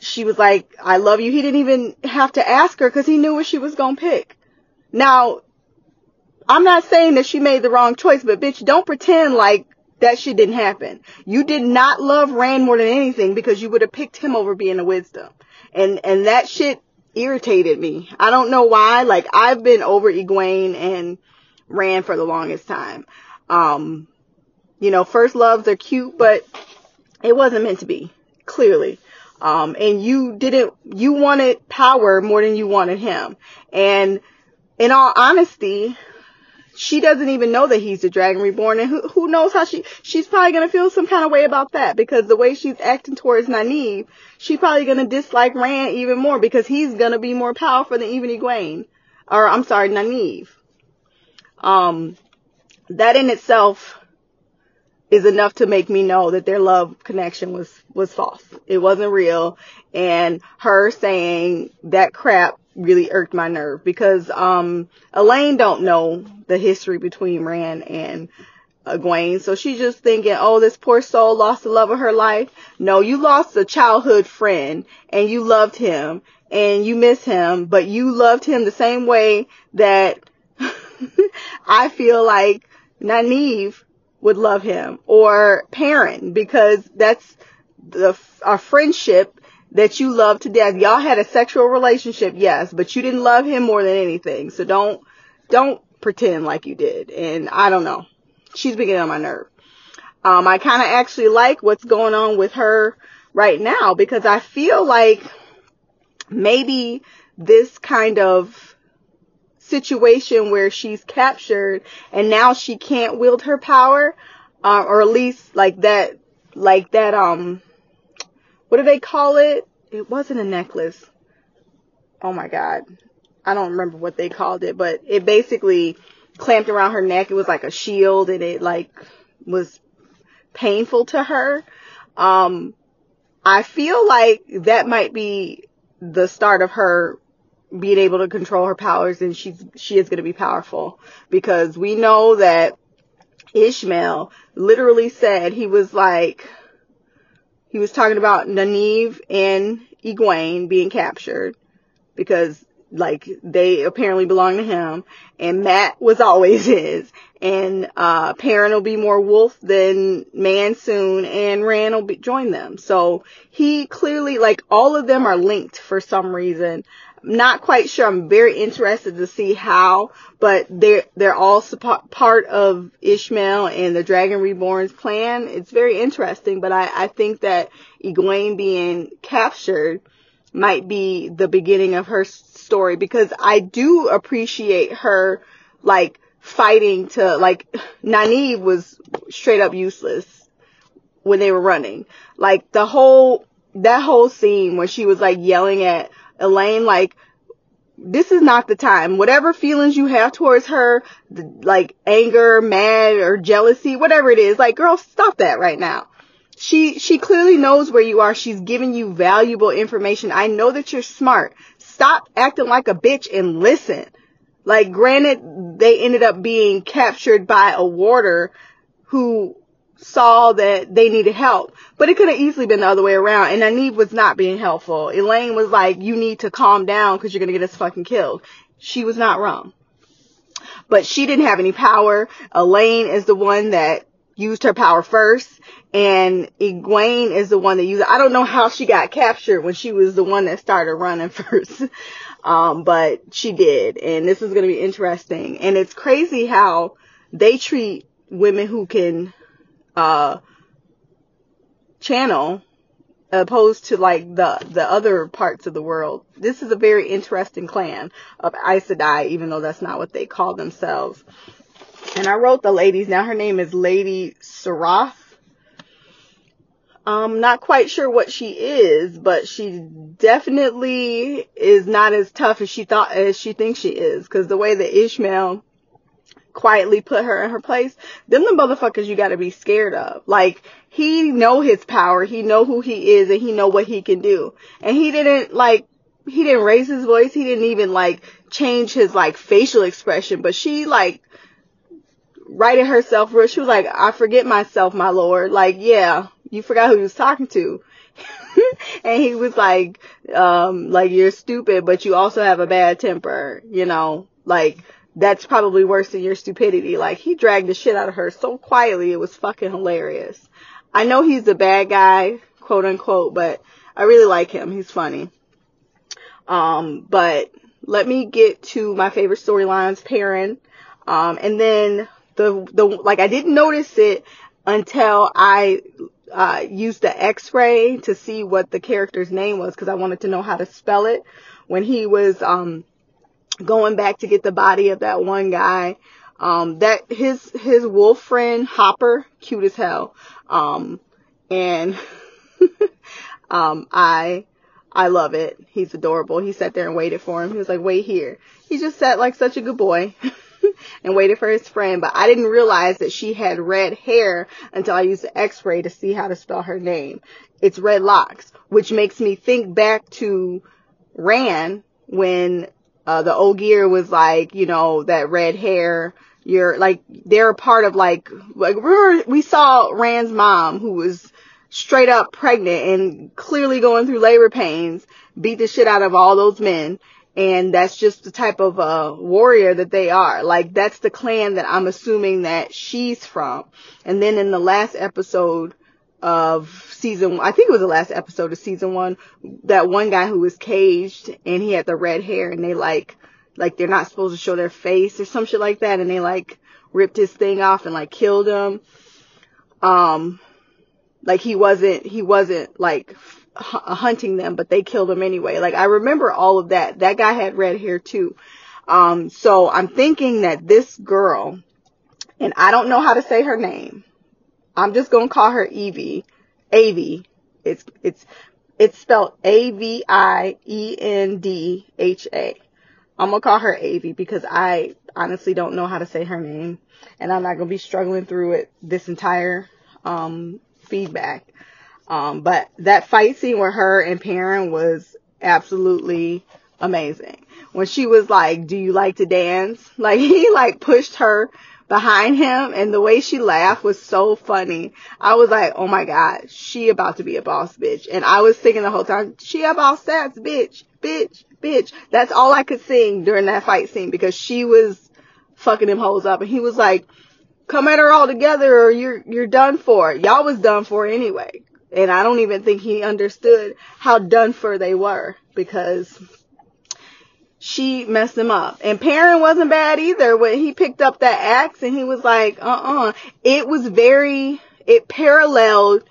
she was like, I love you, he didn't even have to ask her because he knew what she was going to pick. Now, I'm not saying that she made the wrong choice, but bitch, don't pretend like that shit didn't happen. You did not love Rand more than anything because you would have picked him over being a wisdom. And, and that shit irritated me. I don't know why. Like, I've been over Egwene and Rand for the longest time. Um, you know, first loves are cute, but it wasn't meant to be. Clearly. Um, and you didn't, you wanted power more than you wanted him. And in all honesty, she doesn't even know that he's the dragon reborn and who, who knows how she she's probably to feel some kind of way about that because the way she's acting towards Nynaeve she's probably to dislike Rand even more because he's to be more powerful than even Egwene. Or I'm sorry Nynaeve. Um that in itself is enough to make me know that their love connection was was false it wasn't real and her saying that crap really irked my nerve because um Elayne don't know the history between Rand and Egwene. So she's just thinking, oh, this poor soul lost the love of her life. No, you lost a childhood friend and you loved him and you miss him, but you loved him the same way that <laughs> I feel like Nynaeve would love him or Perrin because that's the, our friendship that you love to death. Y'all had a sexual relationship, yes, but you didn't love him more than anything. So don't, don't pretend like you did. And I don't know. She's beginning on my nerve. Um, I kind of actually like what's going on with her right now because I feel like maybe this kind of situation where she's captured and now she can't wield her power, uh, or at least like that, like that, um, what do they call it? It wasn't a necklace. Oh my god. I don't remember what they called it, but it basically clamped around her neck. It was like a shield and it like was painful to her. Um, I feel like that might be the start of her being able to control her powers and she's, she is going to be powerful. Because we know that Ishamael literally said he was like, he was talking about Nynaeve and Egwene being captured. Because like they apparently belong to him and Mat was always <laughs> his and uh Perrin will be more wolf than man soon and Rand will be, join them. So he clearly like all of them are linked for some reason not quite sure. I'm very interested to see how, but they're they're all part of Ishamael and the Dragon Reborn's plan. It's very interesting, but I I think that Egwene being captured might be the beginning of her story because I do appreciate her like fighting to like <sighs> Nynaeve was straight up useless when they were running. Like the whole that whole scene when she was like yelling at Elayne like, this is not the time. Whatever feelings you have towards her, like anger, mad, or jealousy, whatever it is, like, girl, stop that right now. She, she clearly knows where you are. She's giving you valuable information. I know that you're smart. Stop acting like a bitch and listen. Like, granted, they ended up being captured by a warder who saw that they needed help. But it could have easily been the other way around. And Nynaeve was not being helpful. Elayne was like, you need to calm down because you're going to get us fucking killed. She was not wrong. But she didn't have any power. Elayne is the one that used her power first. And Egwene is the one that used, I don't know how she got captured when she was the one that started running <laughs> first. Um, but she did. And this is going to be interesting. And it's crazy how they treat women who can uh, channel opposed to like the the other parts of the world. This is a very interesting clan of Aes Sedai, even though that's not what they call themselves. And I wrote the ladies. Now her name is Lady Sarath. I'm not quite sure what she is, but she definitely is not as tough as she thought as she thinks she is. Because the way that Ishamael quietly put her in her place, them the motherfuckers you gotta be scared of. Like, he know his power, he know who he is, and he know what he can do. And he didn't, like, he didn't raise his voice, he didn't even, like, change his, like, facial expression, but she, like, righted herself real. She was like, I forget myself, my lord. Like, yeah, you forgot who you was talking to. <laughs> and he was like, um, like you're stupid, but you also have a bad temper, you know, like that's probably worse than your stupidity. Like he dragged the shit out of her so quietly, it was fucking hilarious. I know he's a bad guy, quote unquote, but I really like him. He's funny. Um, but let me get to my favorite storylines, Perrin. Um, and then the, the, like I didn't notice it until I, uh, used the x-ray to see what the character's name was because I wanted to know how to spell it. When he was, um, going back to get the body of that one guy, um, that his, his wolf friend, Hopper, cute as hell. Um, and, <laughs> um, I, I love it. He's adorable. He sat there and waited for him. He was like, wait here. He just sat like such a good boy <laughs> and waited for his friend. But I didn't realize that she had red hair until I used the x-ray to see how to spell her name. It's red locks, which makes me think back to Ran when uh, the Ogier was like, you know, that red hair. You're like, they're a part of like, like remember we saw Rand's mom who was straight up pregnant and clearly going through labor pains, beat the shit out of all those men. And that's just the type of uh, warrior that they are. Like that's the clan that I'm assuming that she's from. And then in the last episode of season, I think it was the last episode of season one, that one guy who was caged and he had the red hair and they like, like they're not supposed to show their face or some shit like that. And they like ripped his thing off and like killed him. Um, like he wasn't, he wasn't like hunting them, but they killed him anyway. Like I remember all of that. That guy had red hair too. Um, so I'm thinking that this girl, and I don't know how to say her name. I'm just gonna call her Evie. Avie. It's, it's, it's spelled A-V-I-E-N-D-H-A. I'm gonna call her Avie because I honestly don't know how to say her name and I'm not gonna be struggling through it this entire, um, feedback. Um, but that fight scene with her and Perrin was absolutely amazing. When she was like, do you like to dance? <laughs> Like he like pushed her behind him and the way she laughed was so funny. I was like, oh my god, she about to be a boss bitch. And I was singing the whole time, she a boss stats bitch, bitch, bitch. That's all I could sing during that fight scene because she was fucking him hoes up and he was like, come at her all together or you're, you're done for. Y'all was done for anyway. And I don't even think he understood how done for they were because she messed him up. And Perrin wasn't bad either when he picked up that axe and he was like, uh-uh. It was very, it paralleled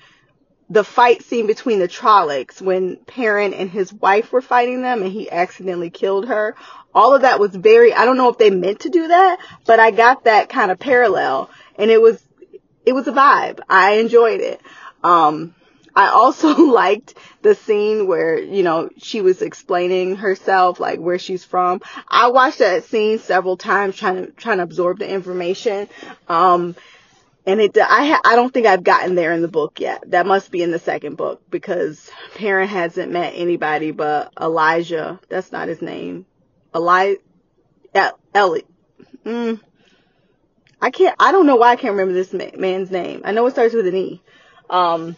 the fight scene between the Trollocs when Perrin and his wife were fighting them and he accidentally killed her. All of that was very, I don't know if they meant to do that, but I got that kind of parallel and it was, it was a vibe. I enjoyed it. Um, I also <laughs> liked the scene where, you know, she was explaining herself, like where she's from. I watched that scene several times trying to, trying to absorb the information. Um, and it, I, ha, I don't think I've gotten there in the book yet. That must be in the second book because Perrin hasn't met anybody but Elijah. That's not his name. Eli, Ellie. Mm. I can't, I don't know why I can't remember this man's name. I know it starts with an E. Um,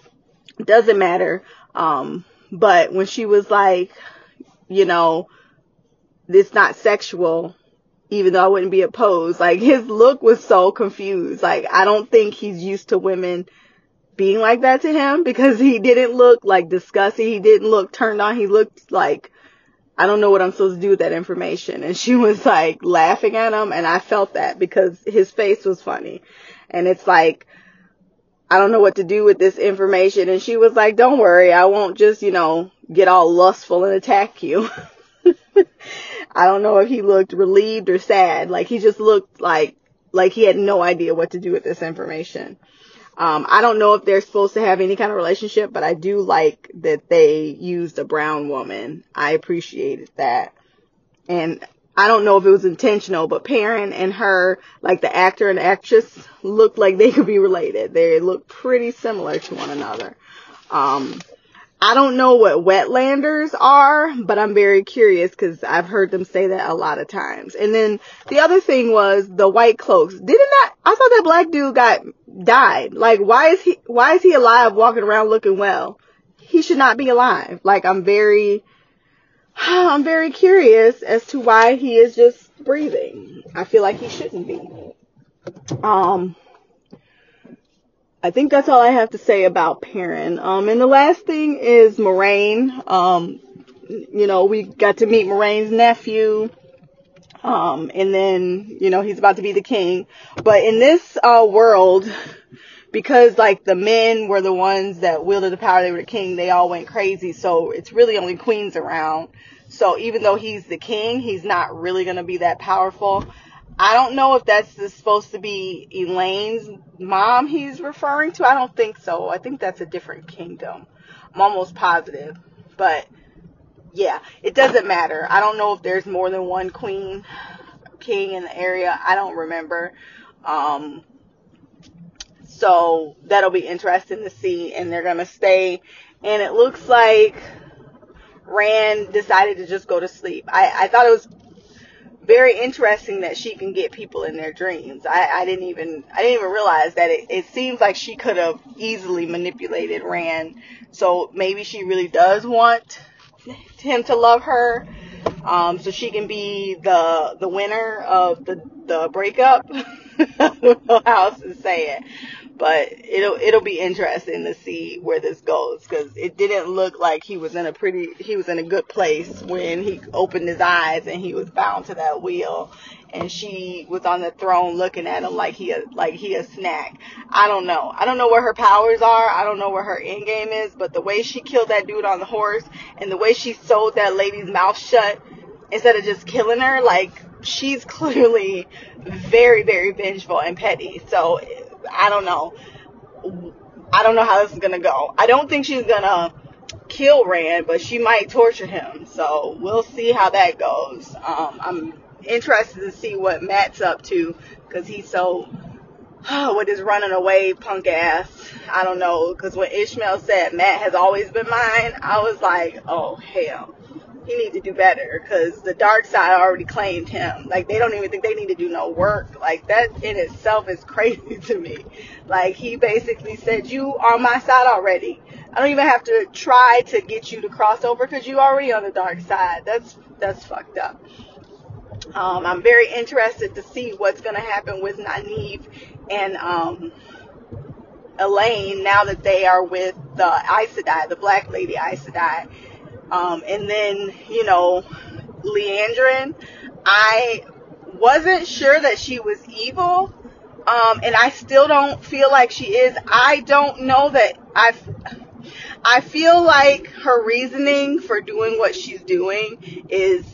doesn't matter. Um, but when she was like, you know, it's not sexual, even though I wouldn't be opposed, like his look was so confused. Like I don't think he's used to women being like that to him because he didn't look like disgusted. He didn't look turned on. He looked like, I don't know what I'm supposed to do with that information. And she <laughs> was like laughing at him and I felt that because his face was funny. And it's like, I don't know what to do with this information. And she was like, don't worry. I won't just, you know, get all lustful and attack you. <laughs> I don't know if he looked relieved or sad. Like he just looked like, like he had no idea what to do with this information. Um, I don't know if they're supposed to have any kind of relationship, but I do like that they used a brown woman. I appreciated that. And I don't know if it was intentional, but Perrin and her, like the actor and actress, looked like they could be related. They look pretty similar to one another. Um, I don't know what wetlanders are, but I'm very curious because I've heard them say that a lot of times. And then the other thing was the white cloaks. Didn't that, I thought that black dude got, died. Like, why is he, why is he alive walking around looking well? He should not be alive. Like, I'm very, <sighs> I'm very curious as to why he is just breathing. I feel like he shouldn't be. Um, I think that's all I have to say about Perrin. Um, and the last thing is Moiraine. Um, you know, we got to meet Moiraine's nephew. Um, and then, you know, he's about to be the king. But in this, uh, world, because like the men were the ones that wielded the power, they were the king, they all went crazy. So it's really only queens around. So even though he's the king, he's not really gonna be that powerful. I don't know if that's supposed to be Elayne's mom he's referring to. I don't think so. I think that's a different kingdom. I'm almost positive. But yeah, it doesn't matter. I don't know if there's more than one queen king in the area. I don't remember. Um, so that'll be interesting to see. And they're going to stay. And it looks like Rand decided to just go to sleep. I, I thought it was very interesting that she can get people in their dreams. I, I didn't even I didn't even realize that it, it seems like she could have easily manipulated Rand. So maybe she really does want him to love her. Um, so she can be the the winner of the the breakup. <laughs> I don't know how else to say it but it'll it'll be interesting to see where this goes because it didn't look like he was in a pretty he was in a good place when he opened his eyes and he was bound to that wheel and she was on the throne looking at him like he a, like he a snack. I don't know. I don't know where her powers are. I don't know where her end game is, but the way she killed that dude on the horse and the way she sewed that lady's mouth shut instead of just killing her, like she's <laughs> clearly very very vengeful and petty. So I don't know. I don't know how this is gonna go. I don't think she's gonna kill Rand, but she might torture him. So we'll see how that goes. Um, I'm interested to see what Mat's up to because he's so <sighs> with his running away punk ass. I don't know because when Ishamael said Mat has always been mine, I was like, oh hell he need to do better because the dark side already claimed him. Like they don't even think they need to do no work. Like that in itself is <laughs> crazy to me. Like he basically said, "You are my side already. I don't even have to try to get you to cross over because you already on the dark side." That's that's fucked up. Um, I'm very interested to see what's gonna happen with Nynaeve and um, Elayne now that they are with the Aes Sedai, the Black Lady Aes Sedai um, and then, you know, Liandrin, I wasn't sure that she was evil. Um, and I still don't feel like she is. I don't know that I I feel like her reasoning for doing what she's doing is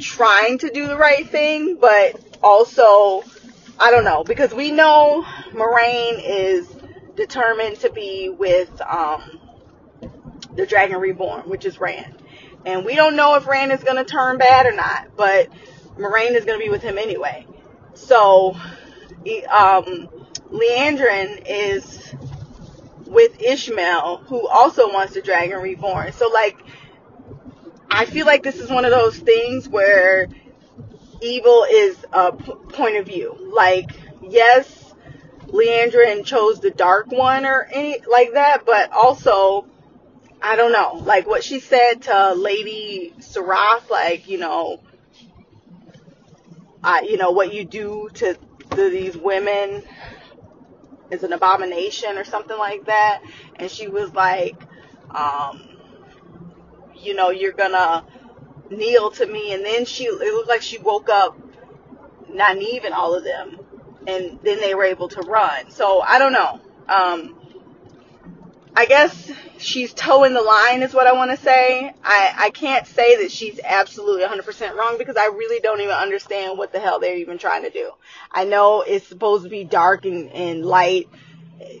trying to do the right thing, but also, I don't know, because we know Moiraine is determined to be with, um, the Dragon Reborn, which is Rand. And we don't know if Rand is going to turn bad or not, but Moiraine is going to be with him anyway. So, um, Liandrin is with Ishamael, who also wants the Dragon Reborn. So, like, I feel like this is one of those things where evil is a p- point of view. Like, yes, Liandrin chose the dark one or any like that, but also I don't know, like what she said to Lady Saraf, like, you know, I, you know, what you do to, to these women is an abomination or something like that. And she was like, um, you know, you're gonna kneel to me. And then she, it looked like she woke up Nynaeve and all of them. And then they were able to run. So I don't know. Um, I guess she's toeing the line is what I want to say. I, I can't say that she's absolutely 100% wrong because I really don't even understand what the hell they're even trying to do. I know it's supposed to be dark and, and light,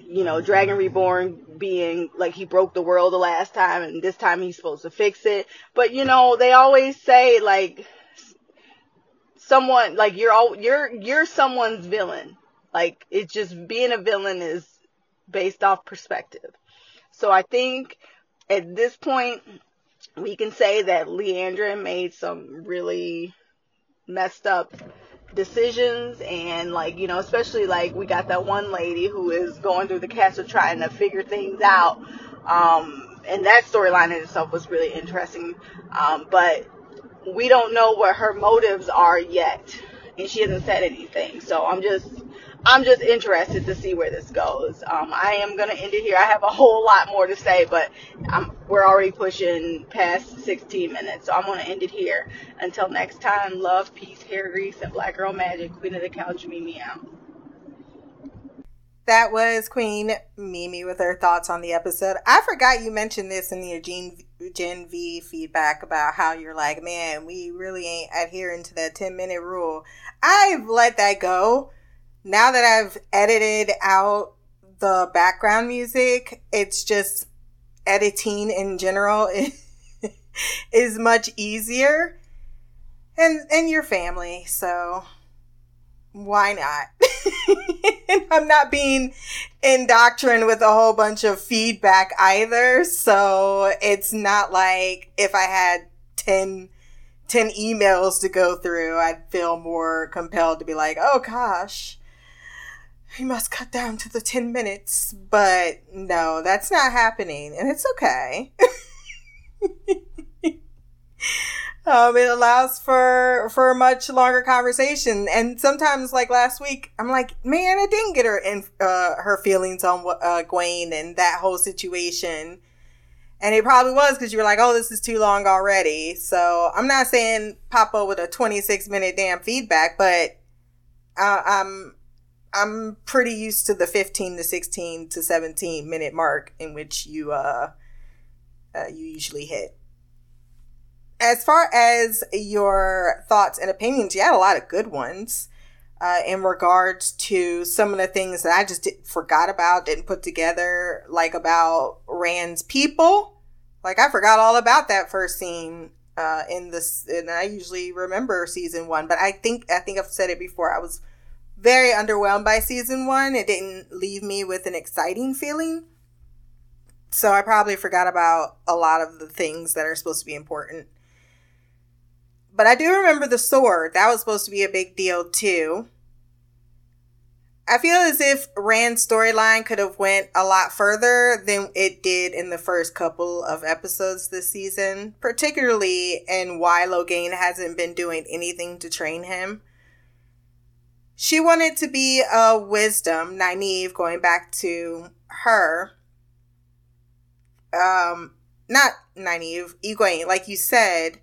you know, Dragon Reborn being like he broke the world the last time and this time he's supposed to fix it. But you know, they always say like someone like you're all you're you're someone's villain. Like it's just being a villain is based off perspective. So I think at this point, we can say that Leandra made some really messed up decisions and like you know especially like we got that one lady who is going through the castle trying to figure things out. Um and that storyline in itself was really interesting. Um but we don't know what her motives are yet. And she hasn't said anything. So i'm just I'm just interested to see where this goes. Um, I am gonna end it here. I have a whole lot more to say, but I'm, we're already pushing past 16 minutes, so I'm gonna end it here. Until next time, love, peace, hair grease, and black girl magic. Queen of the couch, Mimi out. That was Queen Mimi with her thoughts on the episode. I forgot you mentioned this in your Gen, Gen V feedback about how you're like, man, we really ain't adhering to that 10 minute rule. I've let that go now that I've edited out the background music, it's just editing in general <laughs> is much easier. And and your family, so why not? <laughs> I'm not being indoctrined with a whole bunch of feedback either. So it's not like if I had 10, 10 emails to go through, I'd feel more compelled to be like, oh gosh, we must cut down to the 10 minutes. But no, that's not happening. And it's okay. <laughs> um, it allows for for a much longer conversation. And sometimes, like last week, I'm like, man, I didn't get her in uh, her feelings on uh, Gwen and that whole situation. And it probably was because you were like, oh, this is too long already. So I'm not saying pop up with a 26 minute damn feedback, but uh, I'm I'm pretty used to the 15 to 16 to 17 minute mark in which you uh, uh, you usually hit. As far as your thoughts and opinions, you had a lot of good ones uh, in regards to some of the things that I just did, forgot about, didn't put together, like about Rand's people. Like I forgot all about that first scene uh, in this, and I usually remember season one, but I think I think I've said it before. I was very underwhelmed by season one. It didn't leave me with an exciting feeling. So I probably forgot about a lot of the things that are supposed to be important. But I do remember the sword. That was supposed to be a big deal too. I feel as if Rand's storyline could have went a lot further than it did in the first couple of episodes this season, particularly in why Logain hasn't been doing anything to train him. She wanted to be a wisdom, Nynaeve, going back to her. Um, not Nynaeve, Egwene, like you said.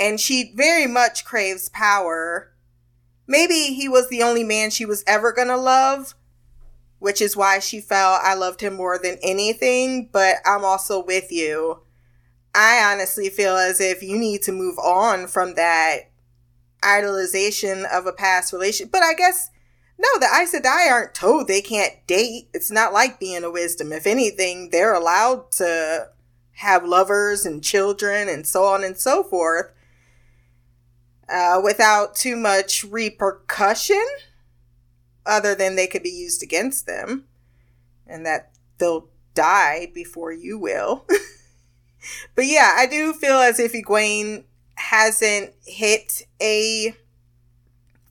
And she very much craves power. Maybe he was the only man she was ever gonna love, which is why she felt I loved him more than anything, but I'm also with you. I honestly feel as if you need to move on from that idolization of a past relation. But I guess no, the Aes Sedai aren't told they can't date. It's not like being a wisdom. If anything, they're allowed to have lovers and children and so on and so forth uh, without too much repercussion, other than they could be used against them and that they'll die before you will. <laughs> but yeah, I do feel as if Egwene hasn't hit a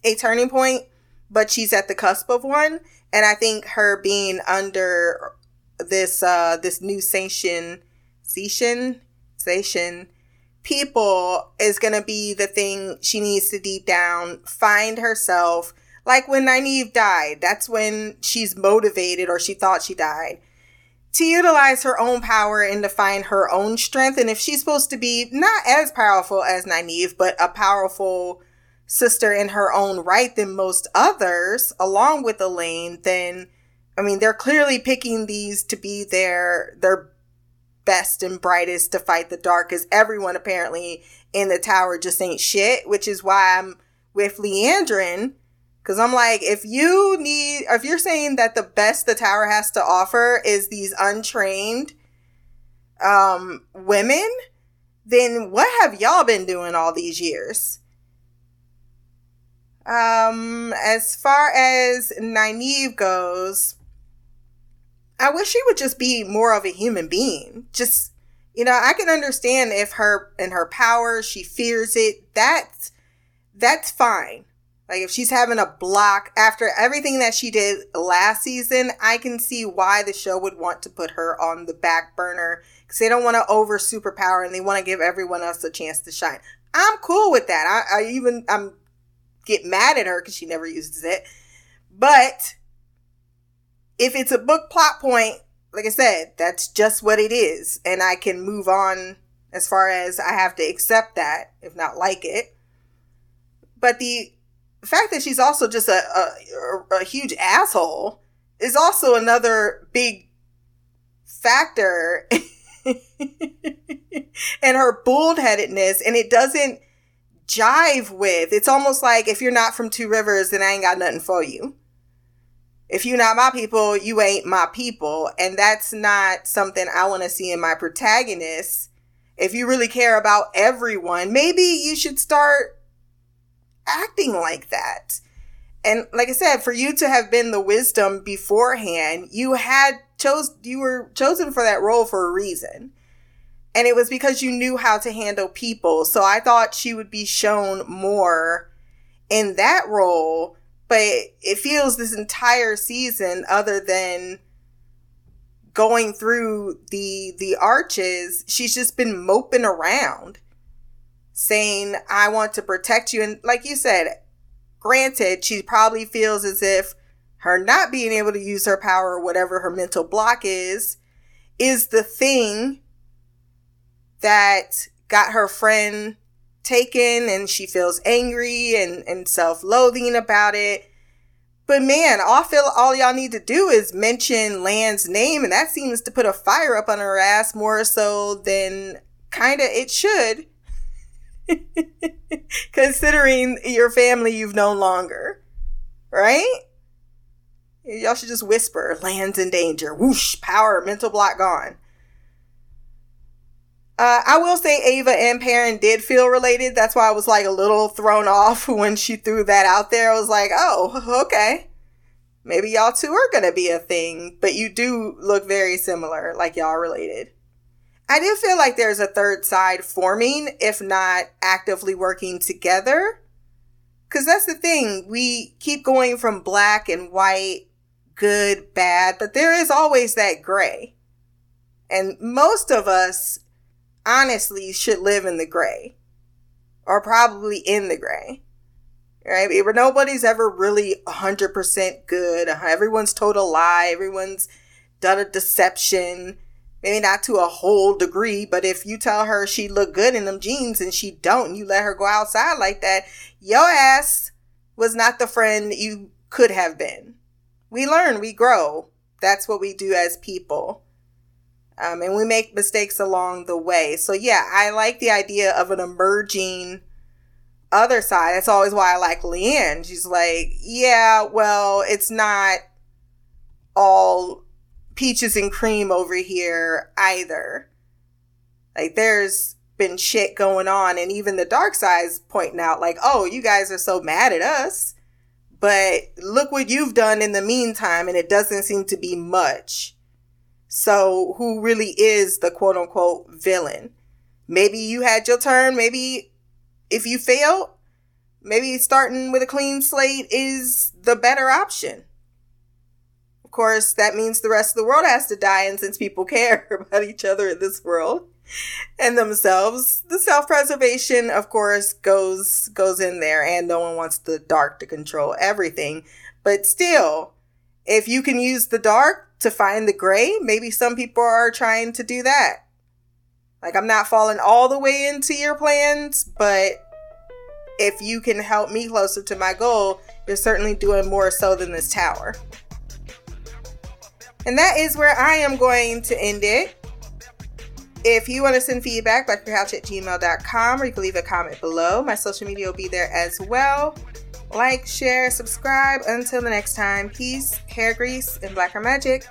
a turning point, but she's at the cusp of one. And I think her being under this uh this new Sation Sation Sation people is gonna be the thing she needs to deep down find herself. Like when Nynaeve died, that's when she's motivated or she thought she died to utilize her own power and to find her own strength. And if she's supposed to be not as powerful as Nynaeve, but a powerful sister in her own right than most others, along with Elayne, then I mean they're clearly picking these to be their their best and brightest to fight the dark because everyone apparently in the tower just ain't shit, which is why I'm with Liandrin Cause I'm like, if you need, if you're saying that the best the tower has to offer is these untrained, um, women, then what have y'all been doing all these years? Um, as far as Nynaeve goes, I wish she would just be more of a human being. Just, you know, I can understand if her and her power, she fears it. That's that's fine. Like if she's having a block after everything that she did last season, I can see why the show would want to put her on the back burner because they don't want to over superpower and they want to give everyone else a chance to shine. I'm cool with that. I, I even I'm get mad at her because she never uses it, but if it's a book plot point, like I said, that's just what it is. And I can move on as far as I have to accept that, if not like it. But the fact that she's also just a, a, a huge asshole is also another big factor <laughs> and her bullheadedness and it doesn't jive with it's almost like if you're not from two rivers then i ain't got nothing for you if you're not my people, you ain't my people. And that's not something I want to see in my protagonists. If you really care about everyone, maybe you should start acting like that. And like I said, for you to have been the wisdom beforehand, you had chose you were chosen for that role for a reason. And it was because you knew how to handle people. So I thought she would be shown more in that role but it feels this entire season other than going through the the arches she's just been moping around saying i want to protect you and like you said granted she probably feels as if her not being able to use her power or whatever her mental block is is the thing that got her friend taken and she feels angry and, and self-loathing about it. But man, all feel all y'all need to do is mention Lan's name, and that seems to put a fire up on her ass more so than kinda it should. <laughs> Considering your family you've known longer. Right? Y'all should just whisper, Lan's in danger. Whoosh, power, mental block gone. Uh, I will say Ava and Perrin did feel related. That's why I was like a little thrown off <laughs> when she threw that out there. I was like, oh, <laughs> okay. Maybe y'all two are going to be a thing, but you do look very similar, like y'all related. I do feel like there's a third side forming, if not actively working together. Because that's the thing. We keep going from black and white, good, bad, but there is always that gray. And most of us honestly should live in the gray or probably in the gray. Right? But nobody's ever really 100% good. Everyone's told a lie. Everyone's done a deception. Maybe not to a whole degree, but if you tell her she look good in them jeans and she don't, and you let her go outside like that, your ass was not the friend you could have been. We learn, we grow. That's what we do as people. Um, and we make mistakes along the way. So yeah, I like the idea of an emerging other side. That's always why I like Leanne. She's like, yeah, well, it's not all peaches and cream over here either. Like there's been shit going on and even the dark side's pointing out like, "Oh, you guys are so mad at us." But look what you've done in the meantime and it doesn't seem to be much. So, who really is the quote unquote villain? Maybe you had your turn. Maybe if you failed, maybe starting with a clean slate is the better option. Of course, that means the rest of the world has to die, and since people care <laughs> about each other in this world and themselves, the self-preservation, of course, goes goes in there, and no one wants the dark to control everything. But still, if you can use the dark to find the gray. Maybe some people are trying to do that. Like, I'm not falling all the way into your plans, but if you can help me closer to my goal, you're certainly doing more so than this tower. And that is where I am going to end it. If you want to send feedback, blackgirlcouch at gmail.com, or you can leave a comment below. My social media will be there as well. Like, share, subscribe. Until the next time, peace, hair grease, and blacker magic.